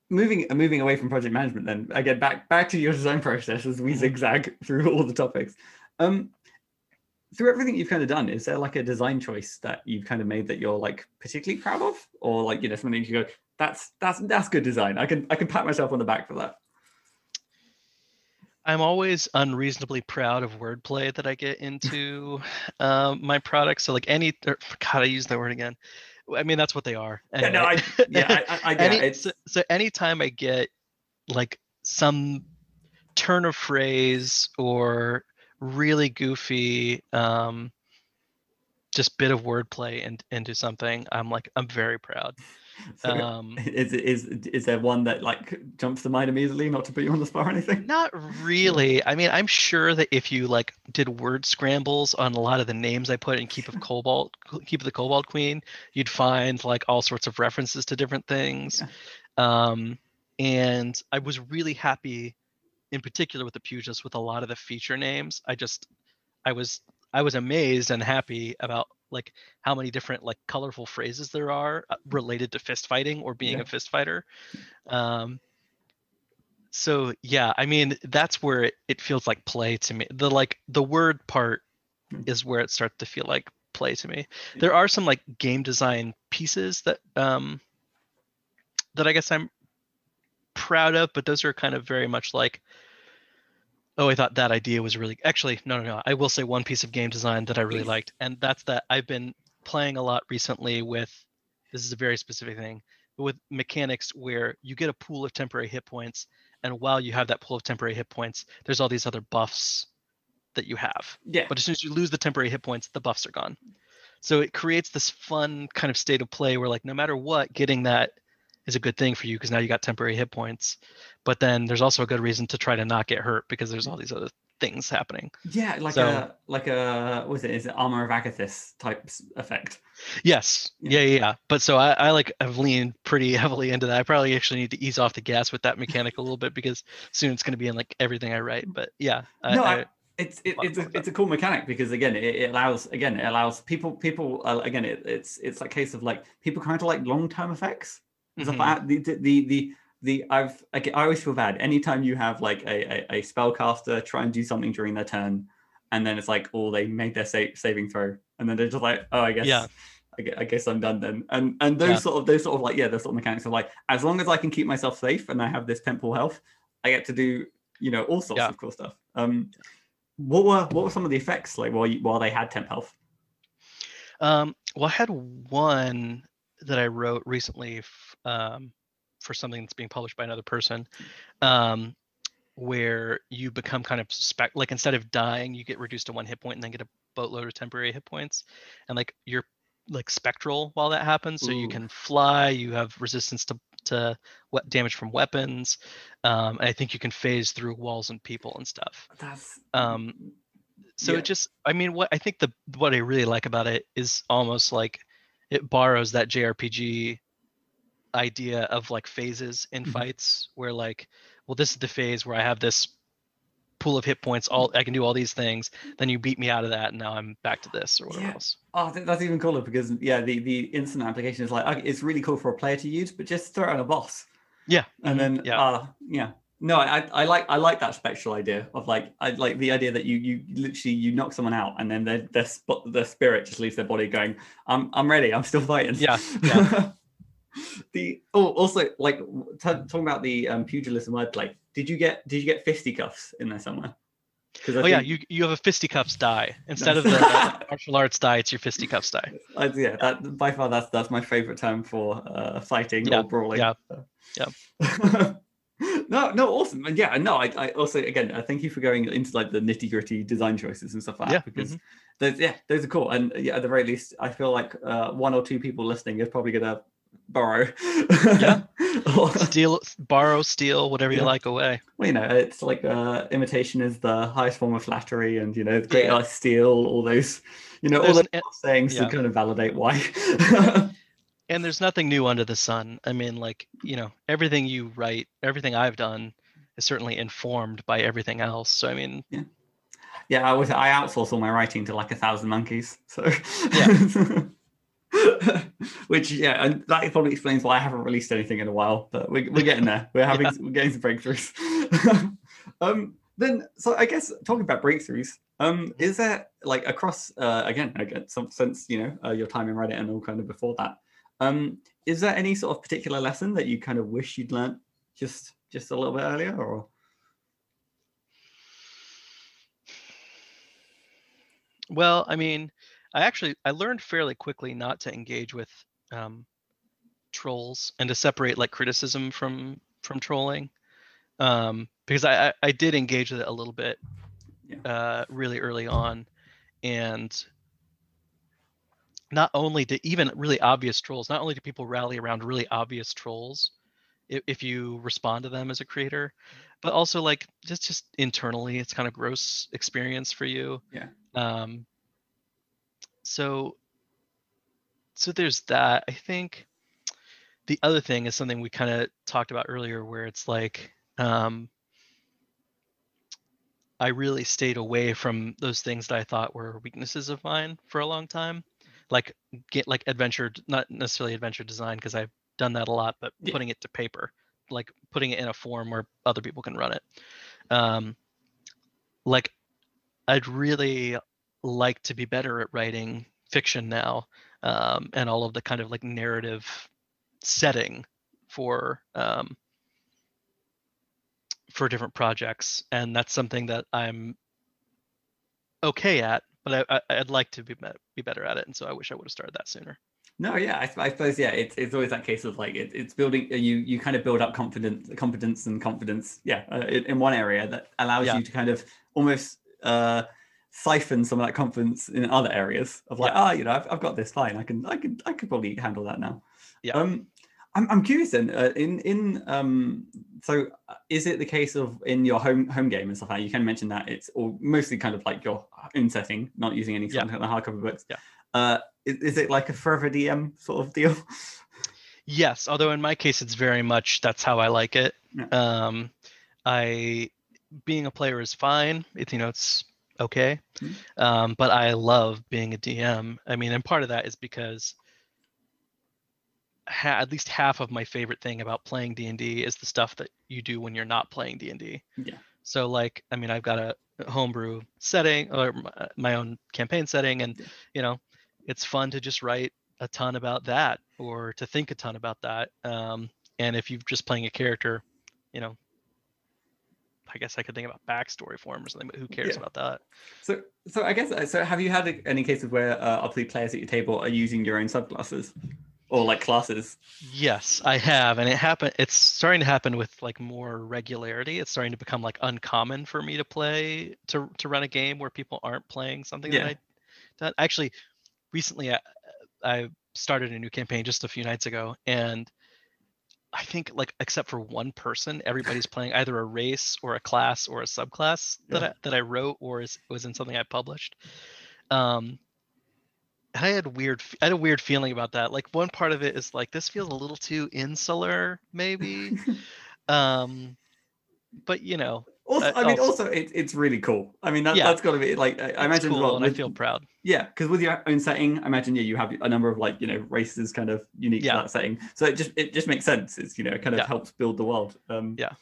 moving uh, moving away from project management, then again back back to your design process as we Mhm. zigzag through all the topics. Um, through everything you've kind of done, is there like a design choice that you've kind of made that you're like particularly proud of, or like you know something you go that's that's that's good design. I can I can pat myself on the back for that. I'm always unreasonably proud of wordplay that I get into um, my products. So like any, or, God, I use that word again. I mean, that's what they are. Yeah, no. I, yeah, I, I, get Any, it. So, so anytime I get like some turn of phrase or really goofy um just bit of wordplay in, into something, I'm like I'm very proud. so Um is, is is there one that like jumps to mind immediately? Not to put you on the spot or anything. Not really. I mean, I'm sure that if you like did word scrambles on a lot of the names I put in Keep of Kobold, Keep of the Kobold Queen, you'd find like all sorts of references to different things. Um, and I was really happy, in particular with the Pugilist, with a lot of the feature names. I just, I was, I was amazed and happy about like how many different like colorful phrases there are uh, related to fist fighting or being Yeah. a fist fighter. Um, so yeah, I mean that's where it, it feels like play to me. The like the word part Hmm. is where it starts to feel like play to me. There are some like game design pieces that um that I guess I'm proud of, but those are kind of very much like oh, I thought that idea was really actually no no no. I will say one piece of game design that I really Please. liked, and that's that I've been playing a lot recently with this is a very specific thing with mechanics where you get a pool of temporary hit points and while you have that pool of temporary hit points there's all these other buffs that you have Yeah, but as soon as you lose the temporary hit points the buffs are gone so it creates this fun kind of state of play where like no matter what getting that is a good thing for you because now you got temporary hit points but then there's also a good reason to try to not get hurt because there's all these other things happening yeah, like So- a like a what is it? Is it armor of Agathys type effect? Yes. Yeah. Yeah, yeah. But so I, I like have leaned pretty heavily into that. I probably actually need to ease off the gas with that mechanic a little bit because soon it's going to be in like everything I write. But yeah, I, no, I, I, it's it, it's a, it's a cool mechanic because again it, it allows again it allows people people uh, again it, it's it's that case of like people kind of like long term effects. Mhm. fa- the, the the the I've like, I always feel bad anytime you have like a, a a spellcaster try and do something during their turn, and then it's like oh they made their sa- saving throw and then they're just like oh I guess Yeah. I I guess I'm done then. And and those Yeah. sort of those sort of like yeah, those sort of mechanics are like as long as I can keep myself safe and I have this temple health, I get to do you know all sorts Yeah. of cool stuff. Um, what were what were some of the effects like while you, while they had temp health? um, well, I had one that I wrote recently f- um, for something that's being published by another person, um, where you become kind of spec like instead of dying, you get reduced to one hit point and then get a boatload of temporary hit points, and like you're like spectral while that happens, so you can fly. You have resistance to to what damage from weapons, um, and I think you can phase through walls and people and stuff. That's Um, so Yeah. it just i mean what i think the what i really like about it is almost like it borrows that jrpg idea of like phases in Mhm. fights where like well this is the phase where i have this pool of hit points all i can do all these things then you beat me out of that and now i'm back to this or whatever Yeah. else Oh, that's even cooler because yeah, the the instant application is like okay, it's really cool for a player to use, but just throw it on a boss, yeah and mhm, then yeah uh, yeah. No, I I like I like that spectral idea of like I like the idea that you you literally you knock someone out and then their their their spirit just leaves their body going I'm I'm ready I'm still fighting Yeah, yeah. the oh also like t- talking about the um, pugilism wordplay did you get did you get fisticuffs in there somewhere? Oh yeah you you have a fisticuffs die instead of the martial arts die it's your fisticuffs die I, yeah, that by far that's that's my favorite term for uh, fighting Yeah, or brawling. yeah, yeah. no, no, awesome, and yeah, no, I, I also again, I thank you for going into like the nitty gritty design choices and stuff like Yeah, that because those, yeah, those are cool, and yeah, at the very least, I feel like uh, one or two people listening is probably gonna borrow. Yeah. Steal borrow steal whatever you like away well, you know, it's like uh, imitation is the highest form of flattery, and you know, great Yeah. steal, all those, you know, all There's those an- sayings yeah. to kind of validate why. and there's nothing new under the sun i mean like you know everything you write everything i've done is certainly informed by everything else so i mean Yeah, I was I outsource all my writing to like a thousand monkeys. So yeah. which yeah, and that probably explains why I haven't released anything in a while. But we're, we're getting there. We're having we're getting some breakthroughs. um, then so I guess talking about breakthroughs, um, is there like across uh, again again some since you know uh, your time in Reddit and all kind of before that, um, is there any sort of particular lesson that you kind of wish you'd learned just just a little bit earlier or well i mean i actually i learned fairly quickly not to engage with um, trolls and to separate like criticism from from trolling um, because I, I i did engage with it a little bit Yeah. uh, really early on and not only to even really obvious trolls not only do people rally around really obvious trolls if, if you respond to them as a creator but also like just just internally it's kind of gross experience for you. Yeah. um so so there's that i think. The other thing is something we kind of talked about earlier where it's like um i really stayed away from those things that i thought were weaknesses of mine for a long time like get like adventure not necessarily adventure design because i've done that a lot but Yeah. putting it to paper like putting it in a form where other people can run it um like i'd really like to be better at writing fiction now um and all of the kind of like narrative setting for um for different projects and that's something that i'm okay at but I, I i'd like to be be be better at it and so i wish i would have started that sooner No, yeah, I, I suppose yeah, it's it's always that case of like it, it's building uh, you you kind of build up confidence, confidence and confidence, yeah, uh, in, in one area that allows Yeah. you to kind of almost uh, siphon some of that confidence in other areas of like, ah, you know, I've, I've got this fine, I can I can I could probably handle that now. Yeah. Um, I'm I'm curious then. Uh, in in um, so uh, is it the case of in your home home game and stuff like that? You can mention that it's all mostly kind of like your own setting, not using any Yeah. of hardcover books. Yeah. Uh, is, is it like a forever DM sort of deal? Yes, although in my case it's very much that's how I like it. Yeah. Um, I being a player is fine. It's you know it's okay, Mhm. um, but I love being a DM. I mean, and part of that is because ha- at least half of my favorite thing about playing D and D is the stuff that you do when you're not playing D and D. Yeah. So like, I mean, I've got a homebrew setting or uh, my own campaign setting, and Yeah. you know, it's fun to just write a ton about that or to think a ton about that. Um, and if you're just playing a character, you know, I guess I could think about backstory for him or something, but who cares Yeah. about that? So, so I guess uh, so. Have you had any cases where uh, obviously players at your table are using your own subclasses? Or like classes. Yes, I have, and it happened It's starting to happen with like more regularity. It's starting to become like uncommon for me to play to to run a game where people aren't playing something Yeah. that I done. Actually, recently I, I started a new campaign just a few nights ago, and I think like except for one person, everybody's playing either a race or a class or a subclass that I, that I wrote or is, was in something I published. Um, I had weird I had a weird feeling about that. Like one part of it is like this feels a little too insular, maybe. um, but you know, Also, Uh, I mean, also- also it, it's really cool. I mean, that, Yeah. that's got to be like I, I imagine. cool, well, and I feel proud. Yeah, because with your own setting, I imagine yeah, you have a number of like you know races kind of unique Yeah. to that setting. So it just it just makes sense. It's you know it kind of Yeah. helps build the world. Um, Yeah.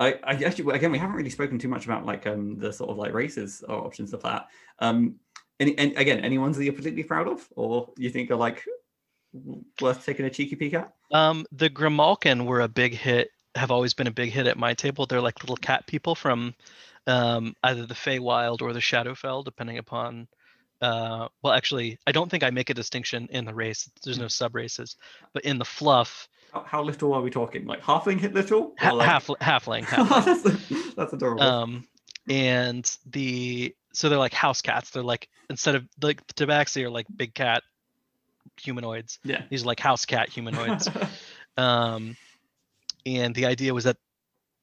I, I actually again we haven't really spoken too much about like um the sort of like races or options of that. Um, any and again any ones that you're particularly proud of or you think are like worth taking a cheeky peek at? Um, the Grimalkin were a big hit. Have always been a big hit at my table. They're like little cat people from um, either the Feywild or the Shadowfell, depending upon. Uh, well, actually, I don't think I make a distinction in the race. There's no sub races, but in the fluff, How, how little are we talking? Like halfling hit little? Or like... half halfling, halfling. that's, that's adorable. um and the so they're like house cats they're like instead of like the tabaxi are like big cat humanoids yeah. these are like house cat humanoids um and the idea was that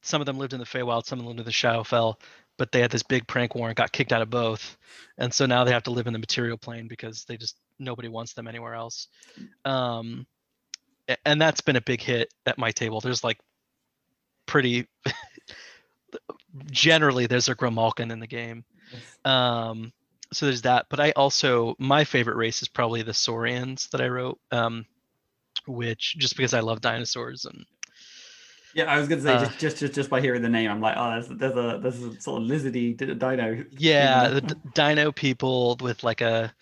some of them lived in the Feywild, some of them lived in the Shadowfell, but they had this big prank war and got kicked out of both, and so now they have to live in the material plane because they just nobody wants them anywhere else. Um, and that's been a big hit at my table. There's like pretty generally there's a Grimalkin in the game. Um, so there's that. But I also my favorite race is probably the Saurians that I wrote. Um, which just because I love dinosaurs and Yeah, I was gonna say Uh, just, just just just by hearing the name, I'm like, oh, there's, there's a there's a sort of lizardy dino. yeah, the d- dino people with like a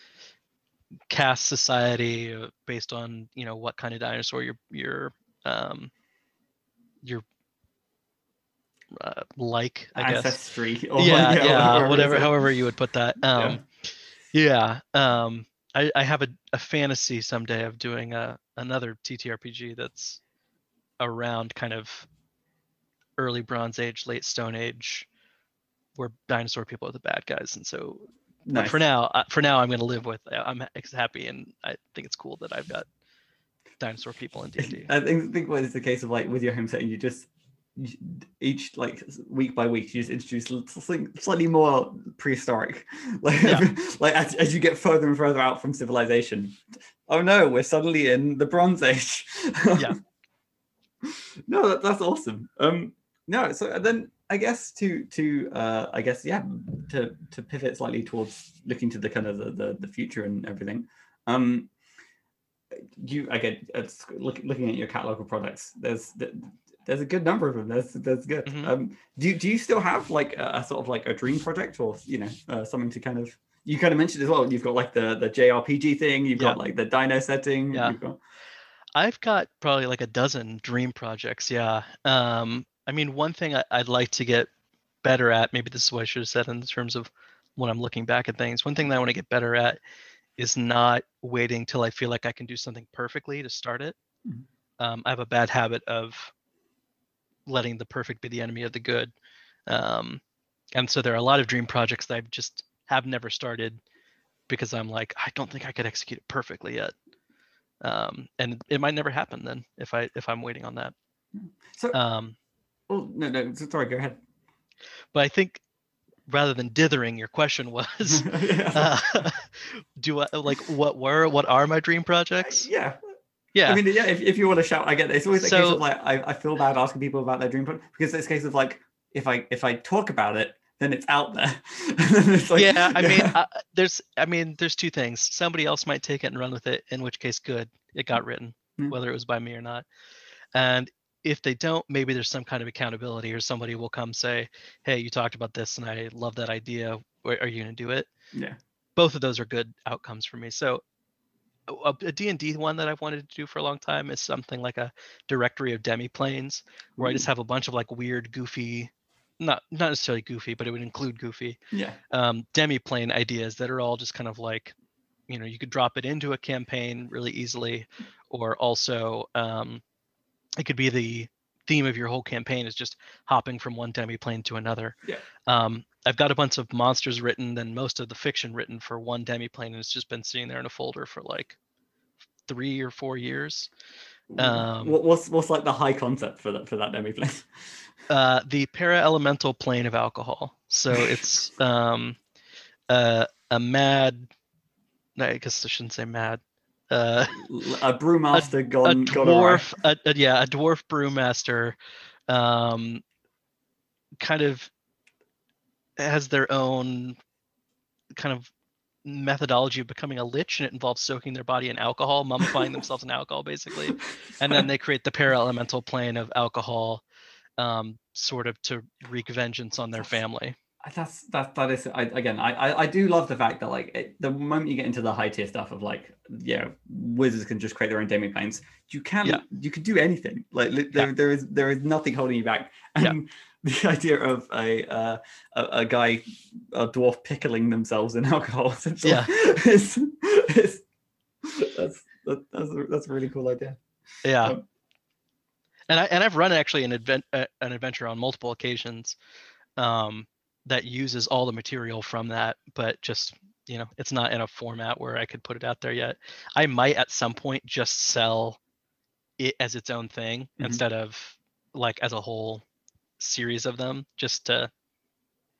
caste society uh, based on you know what kind of dinosaur you're you're um you're uh, like I guess ancestry. Or yeah, yeah, it whatever, is. however you would put that. Um, yeah. Um, I, I have a, a fantasy someday of doing a another TTRPG that's around kind of early Bronze Age, late Stone Age, where dinosaur people are the bad guys, and so. Nice. for now, uh, for now, I'm going to live with. I'm happy, and I think it's cool that I've got dinosaur people in D&D. I think think what is the case of like with your home setting, you just each like week by week you just introduce something slightly more prehistoric like Yeah. like as, as you get further and further out from civilization oh no we're suddenly in the bronze age Yeah. no that, that's awesome um no so then i guess to to uh i guess yeah to to pivot slightly towards looking to the kind of the the, the future and everything um you again it's look, looking at your catalog of products there's th- there's a good number of them that's that's good Mhm. um do, you- do you still have like a, a sort of like a dream project or you know uh, something to kind of you kind of mentioned as well you've got like the the jrpg thing you've got like the dino setting Yeah. you've got I've got probably like a dozen dream projects. Yeah. Um, I mean, one thing I, I'd like to get better at, maybe this is what I should have said in terms of when I'm looking back at things. One thing that I want to get better at is not waiting till I feel like I can do something perfectly to start it. Mhm. Um, I have a bad habit of letting the perfect be the enemy of the good. Um, and so there are a lot of dream projects that I've just have never started because I'm like, I don't think I could execute it perfectly yet um, and it might never happen then if I if I'm waiting on that. so Um, oh no no sorry go ahead but I think rather than dithering, your question was, Yeah. uh, do I like what were what are my dream projects? yeah Yeah, I mean, yeah, if, if you want to shout, I get it. It's always a case of like, I, I feel bad asking people about their dream project because it's a case of like, if I if I talk about it, then it's out there. It's like- yeah. I mean, uh, there's I mean, there's two things. Somebody else might take it and run with it, in which case, good, it got written, Mm. whether it was by me or not. And if they don't, maybe there's some kind of accountability, or somebody will come say, "Hey, you talked about this, and I love that idea. Are you going to do it?" yeah, both of those are good outcomes for me. So a, a D&D one that I've wanted to do for a long time is something like a directory of demi-planes where I just have a bunch of like weird, goofy, not not necessarily goofy, but it would include goofy yeah, um, demi-plane ideas that are all just kind of like you know you could drop it into a campaign really easily or also um, it could be the theme of your whole campaign is just hopping from one demi plane to another Yeah. um, i've got a bunch of monsters written and most of the fiction written for one demi plane and it's just been sitting there in a folder for like three or four years Um, what, what's what's like the high concept for that for that demi plane? uh, the para elemental plane of alcohol so it's um, uh, a mad i guess i shouldn't say mad uh, a brewmaster a gone gone awry. dwarf a, a- yeah a dwarf brewmaster um kind of has their own kind of methodology of becoming a lich and it involves soaking their body in alcohol mummifying themselves in alcohol basically. And then they create the para elemental plane of alcohol um sort of to wreak vengeance on their family that's that that is I, again I, I I do love the fact that like it, the moment you get into the high tier stuff of like yeah wizards can just create their own demi planes you can Yeah. you can do anything like li- there, there is there is nothing holding you back Yeah. and the idea of a uh, a, a guy a dwarf pickling themselves in alcohol essentially Yeah. is, is that's that, that's a, that's a really cool idea yeah Um, and i and i've run actually an advent uh, an adventure on multiple occasions um that uses all the material from that but just you know it's not in a format where i could put it out there yet i might at some point just sell it as its own thing Mhm. instead of like as a whole series of them just to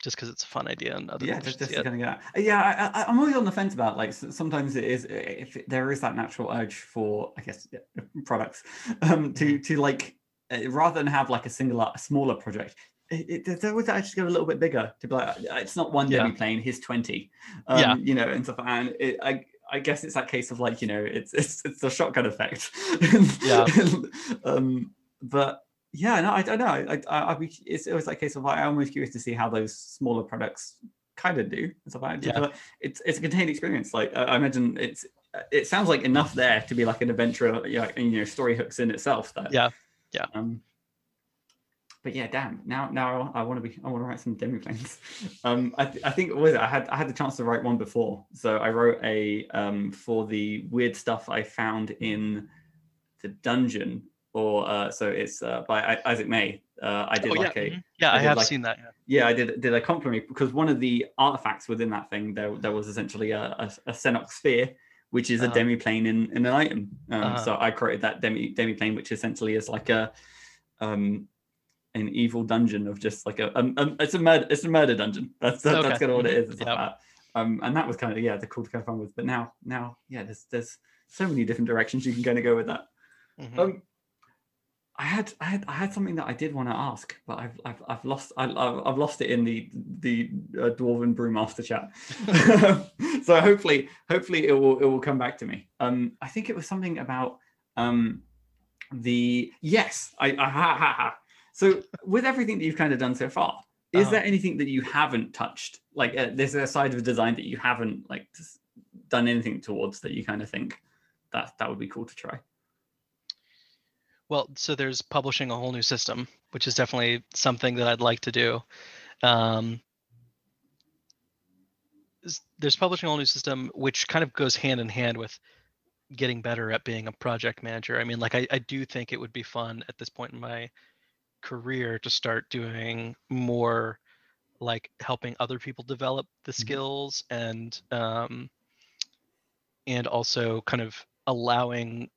just because it's a fun idea and other yeah, just, just kind of get. out. Yeah, I, I, I'm always on the fence about like sometimes it is if there is that natural urge for I guess products um to Mm-hmm. to like uh, rather than have like a singular a smaller project. It, it, always actually go a little bit bigger to be like uh, it's not one Yeah. demi plane, here's twenty, um, Yeah. you know, and stuff. And it, I I guess it's that case of like you know it's it's it's the shotgun effect. Yeah. um, but yeah, no, I don't know. I, I, be, it's always that case of like, I'm always curious to see how those smaller products kind of do. and stuff like that. Yeah. It's it's a contained experience. Like I I imagine it's it sounds like enough there to be like an adventure, you know, and, you know, story hooks in itself. That Yeah, yeah. Um, but yeah, damn. Now now I want to be I want to write some demi planes. Um, I, th- I think was it? I had I had the chance to write one before, so I wrote a um for the weird stuff I found in the dungeon. Or uh, so it's uh, by Isaac May. Uh, I did Oh, like yeah, a mhm. yeah I i, have like- seen that yeah. yeah, I did did a compliment because one of the artifacts within that thing there there was essentially a a, a Senok sphere, which is a Uh-huh. demi plane in, in an item. Um, Uh-huh. So I created that demi demi plane, which essentially is like a um an evil dungeon of just like a um, um, it's a murder it's a murder dungeon. That's that, Okay. that's kind of what it is. It's like that. Um, and that was kind of yeah the cool to kind of fun with. But now now yeah there's there's so many different directions you can kind of go with that. Mhm. Um, I had, I had, I had something that I did want to ask, but I've, I've, I've lost, I, I've, I've lost it in the, the uh, dwarven brewmaster chat. so hopefully, hopefully it will, it will come back to me. Um, I think it was something about, um, the yes, I, I ha, ha, ha. So with everything that you've kind of done so far, is Uh-huh. there anything that you haven't touched? Like, uh, there's a side of the design that you haven't like done anything towards that you kind of think that that would be cool to try. Well, so there's publishing a whole new system, which is definitely something that I'd like to do. Um, there's publishing a whole new system, which kind of goes hand in hand with getting better at being a project manager. I mean, like I, I do think it would be fun at this point in my career to start doing more like helping other people develop the Mhm. skills and um, and also kind of allowing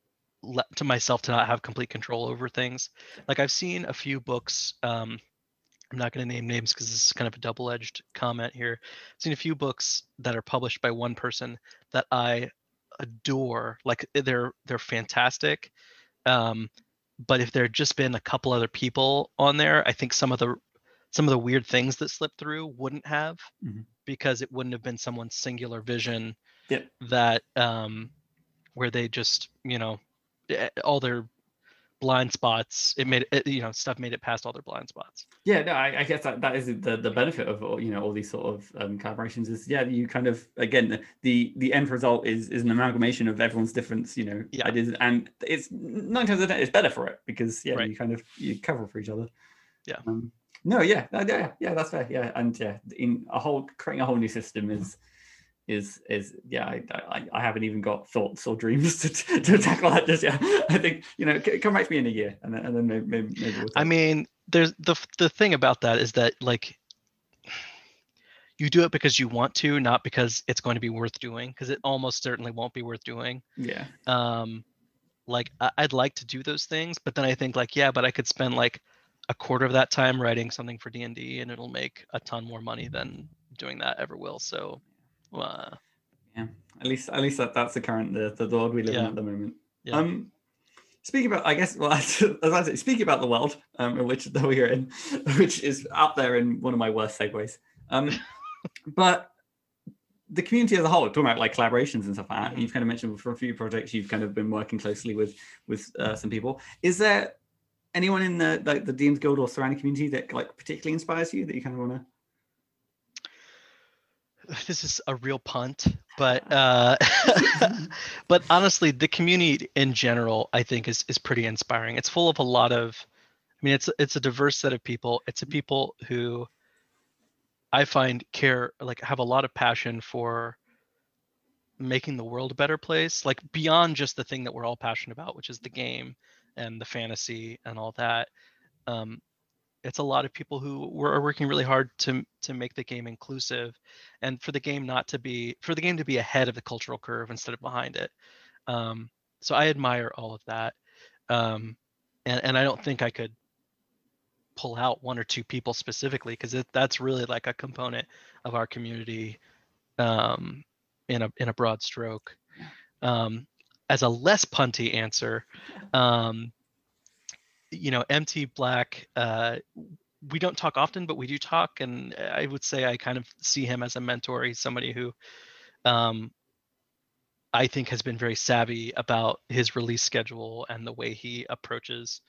le- to myself to not have complete control over things. Like I've seen a few books. Um, I'm not going to name names because this is kind of a double-edged comment here. I've seen a few books that are published by one person that I adore. Like they're they're fantastic. Um, but if there had just been a couple other people on there, I think some of the some of the weird things that slipped through wouldn't have Mhm. because it wouldn't have been someone's singular vision Yep. that um where they just you know eh, all their blind spots it made it, you know stuff made it past all their blind spots Yeah, no, I, I guess that, that is the, the benefit of all, you know all these sort of um, collaborations is yeah you kind of again the, the end result is is an amalgamation of everyone's different you know Yeah. ideas and it's nine times out of ten it's better for it because yeah Right. you kind of you cover for each other. Yeah. Um, no, yeah, yeah, yeah, that's fair. Yeah, and yeah, in a whole creating a whole new system is is is yeah I, I, I haven't even got thoughts or dreams to, to tackle that just yet. I think you know come back to me in a year and then, and then maybe, maybe, maybe we'll i mean there's the the thing about that is that like you do it because you want to not because it's going to be worth doing because it almost certainly won't be worth doing. Yeah. Um like I, i'd like to do those things but then i think like yeah but i could spend like a quarter of that time writing something for d&d and it'll make a ton more money than doing that ever will so uh, yeah, at least at least that, that's the current the, the world we live Yeah. in at the moment. Yeah. Um, speaking about, I guess, well, as I say, speaking about the world um, in which that we're in, which is up there in one of my worst segues. Um, but the community as a whole, talking about like collaborations and stuff like that, Mhm. you've kind of mentioned for a few projects, you've kind of been working closely with with uh, some people. Is there anyone in the like the DMs Guild or surrounding community that like particularly inspires you that you kind of want to? this is a real punt but uh but honestly the community in general i think is is pretty inspiring. It's full of a lot of i mean it's it's a diverse set of people. It's a people who i find care like have a lot of passion for making the world a better place like beyond just the thing that we're all passionate about which is the game and the fantasy and all that. Um it's a lot of people who were, are working really hard to to make the game inclusive and for the game not to be for the game to be ahead of the cultural curve instead of behind it. Um, so i admire all of that um, and, and i don't think i could pull out one or two people specifically because that's really like a component of our community um, in a in a broad stroke. Um, as a less punty answer um, you know MT Black uh, we don't talk often, but we do talk, and I would say I kind of see him as a mentor. He's somebody who, um, I think, has been very savvy about his release schedule and the way he approaches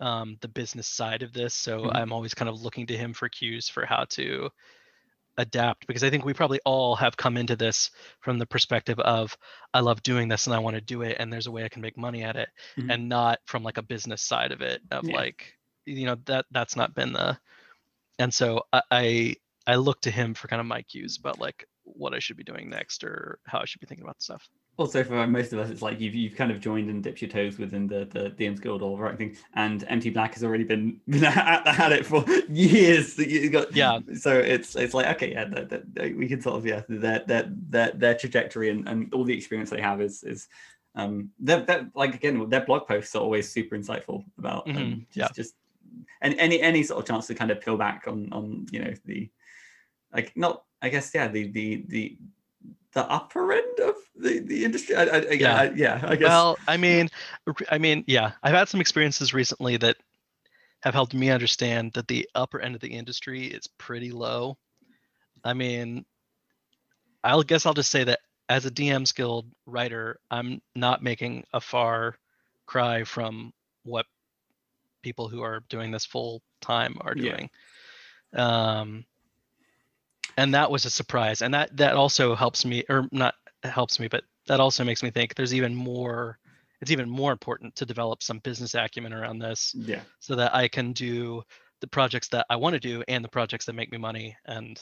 um, the business side of this. So Mhm. I'm always kind of looking to him for cues for how to adapt because I think we probably all have come into this from the perspective of I love doing this and I want to do it and there's a way I can make money at it Mhm. and not from like a business side of it of Yeah. like you know that that's not been the and so I, I I look to him for kind of my cues about like what I should be doing next or how I should be thinking about stuff. Also for most of us it's like you've, you've kind of joined and dipped your toes within the the DMs Guild or writing and MT Black has already been, been at, at it for years got Yeah. so it's it's like okay yeah that, that, we can sort of yeah that that that their trajectory and, and all the experience they have is is um that that like again their blog posts are always super insightful about um, Mhm, just, yeah. just and any any sort of chance to kind of peel back on on you know the like not I guess yeah the the the the upper end of the the industry. I, I, yeah, Yeah. I, yeah. I guess. Well, I mean, I mean, yeah, I've had some experiences recently that have helped me understand that the upper end of the industry is pretty low. I mean, I'll guess I'll just say that as a DMs Guild writer, I'm not making a far cry from what people who are doing this full time are Yeah. doing. Um, and that was a surprise, and that that also helps me, or not helps me, but that also makes me think there's even more. It's even more important to develop some business acumen around this yeah. so that I can do the projects that I want to do and the projects that make me money. And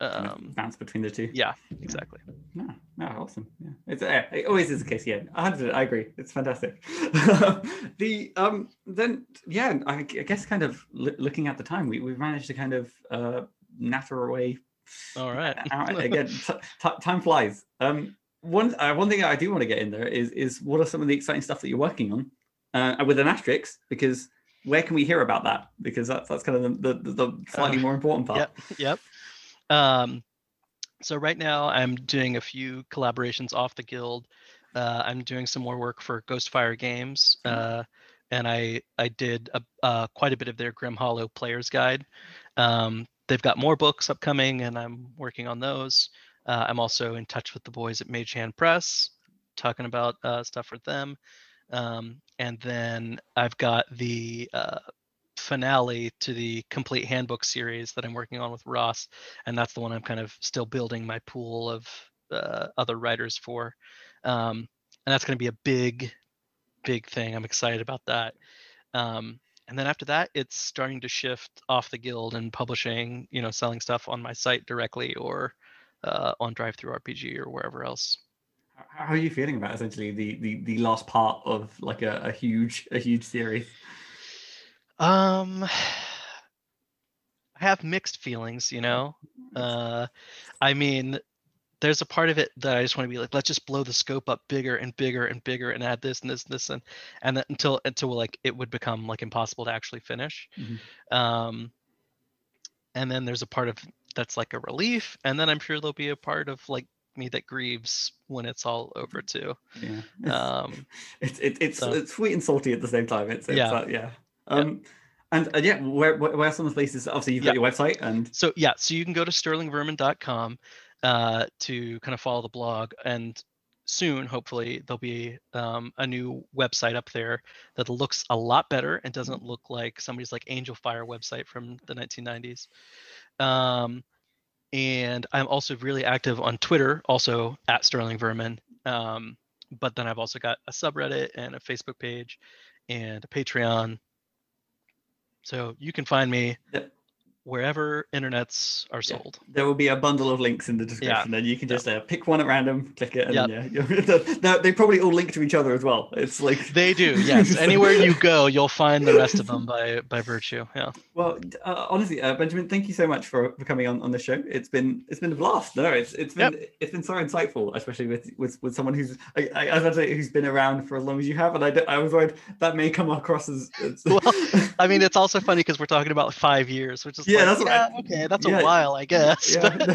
um, bounce between the two. yeah, exactly. No, no, awesome. Yeah, it's uh, it always is the case. Yeah, 100. I agree. It's fantastic. the um then yeah, I guess kind of loo- looking at the time, we we've managed to kind of uh natter away. All right. Again, t- t- time flies. Um, one uh, one thing I do want to get in there is is what are some of the exciting stuff that you're working on, uh, with an asterisk because where can we hear about that? Because that's that's kind of the the, the slightly Uh, more important part. Yep. Yep. Um, so right now I'm doing a few collaborations off the guild. Uh, I'm doing some more work for Ghostfire Games, Mhm. uh, and I I did a, uh, quite a bit of their Grim Hollow Player's Guide. Um, they've got more books upcoming, and I'm working on those. Uh, I'm also in touch with the boys at Mage Hand Press, talking about uh, stuff with them. Um, and then I've got the uh, finale to the complete handbook series that I'm working on with Ross, and that's the one I'm kind of still building my pool of uh, other writers for. Um, and that's going to be a big, big thing. I'm excited about that. Um, and then after that, it's starting to shift off the guild and publishing, you know, selling stuff on my site directly or uh, on DriveThruRPG or wherever else. How are you feeling about essentially the the, the last part of like a, a huge a huge series? Um, I have mixed feelings, you know. Uh, I mean, there's a part of it that I just want to be like, let's just blow the scope up bigger and bigger and bigger and add this and this and this and and then until until like it would become like impossible to actually finish. Mhm. Um, and then there's a part of that's like a relief, and then I'm sure there'll be a part of like me that grieves when it's all over too. Yeah. It's, Um, it's, it, it's, so- it's sweet and salty at the same time. It's, it's Yeah. uh, yeah. Um, and yeah, where, where where are some of the places? Obviously, you've got your website, and so yeah so you can go to sterlingvermin.com uh, to kind of follow the blog and soon hopefully there'll be um, a new website up there that looks a lot better and doesn't look like somebody's like Angelfire website from the 1990s um, and i'm also really active on twitter also at sterling vermin um, but then i've also got a subreddit and a facebook page and a patreon so you can find me. Wherever internets are Yeah. sold. there will be a bundle of links in the description, and you can Yeah. just uh, pick one at random, click it, and Yep. yeah, no, they probably all link to each other as well. It's like They do, yes. Anywhere you go, you'll find the rest of them by by virtue. Yeah. Well, uh, honestly, uh, Benjamin, thank you so much for, for coming on, on the show. It's been it's been a blast. No, it's it's been it's been so insightful, especially with with, with someone who's I, I, I was about say who's been around for as long as you have, and I, I was worried that may come across as, as Well, I mean, it's also funny because we're talking about five years, which is Yeah, like, that's what I- okay, that's yeah, a while, I guess. yeah, but,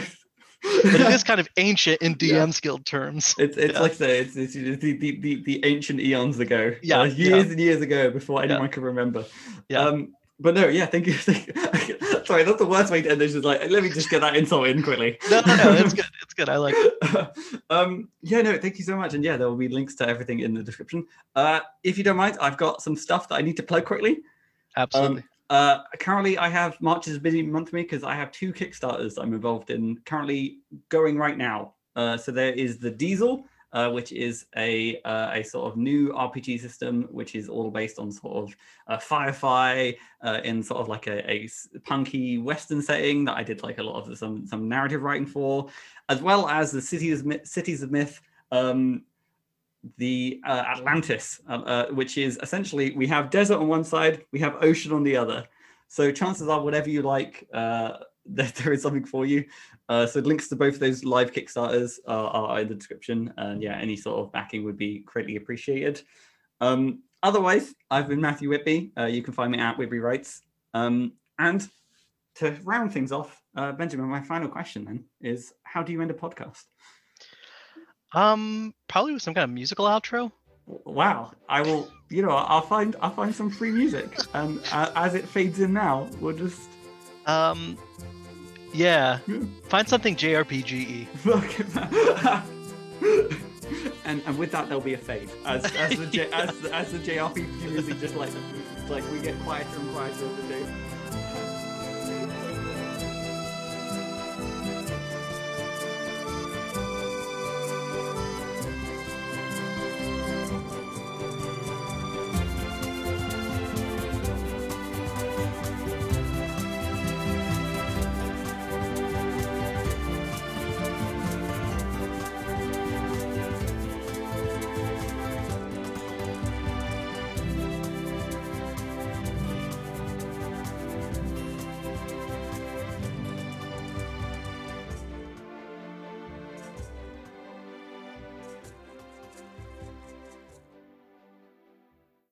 it is kind of ancient in Yeah. DMs Guild terms. It's it's Yeah. like I say, it's, it's the, the, the, the ancient eons ago, Yeah, uh, yeah. years and years ago before Yeah. anyone could remember. Yeah. Um, but no, yeah, thank you. Thank you. Sorry, that's the worst way to end this. Is like, let me just get that insult in quickly. No, no, no, it's good. It's good. I like it. um, yeah, no, thank you so much. And yeah, there will be links to everything in the description. Uh, if you don't mind, I've got some stuff that I need to plug quickly. Absolutely. Uh, currently, I have March is a busy month for me because I have two Kickstarters I'm involved in currently going right now. Uh, so there is the Diesel, uh, which is a uh, a sort of new RPG system, which is all based on sort of uh, Firefly uh, in sort of like a, a, punky Western setting that I did like a lot of some some narrative writing for, as well as the Cities of Myth, Cities of Myth. Um, the uh, Atlantis, uh, uh, which is essentially we have desert on one side, we have ocean on the other. So chances are, whatever you like, uh, there, there is something for you. Uh, so links to both those live Kickstarters are, are in the description, and yeah, any sort of backing would be greatly appreciated. Um, otherwise, I've been Matthew Whitby. Uh, you can find me at Whitby Writes. Um, and to round things off, Benjamin, my final question then is: How do you end a podcast? Um, probably with some kind of musical outro. Wow, I will. You know, I'll find I'll find some free music, and uh, as it fades in now, we'll just Um, yeah. Yeah. Find something JRPG. and and with that, there'll be a fade as as the J, as, the- as the JRPG music just like like we get quieter and quieter as the day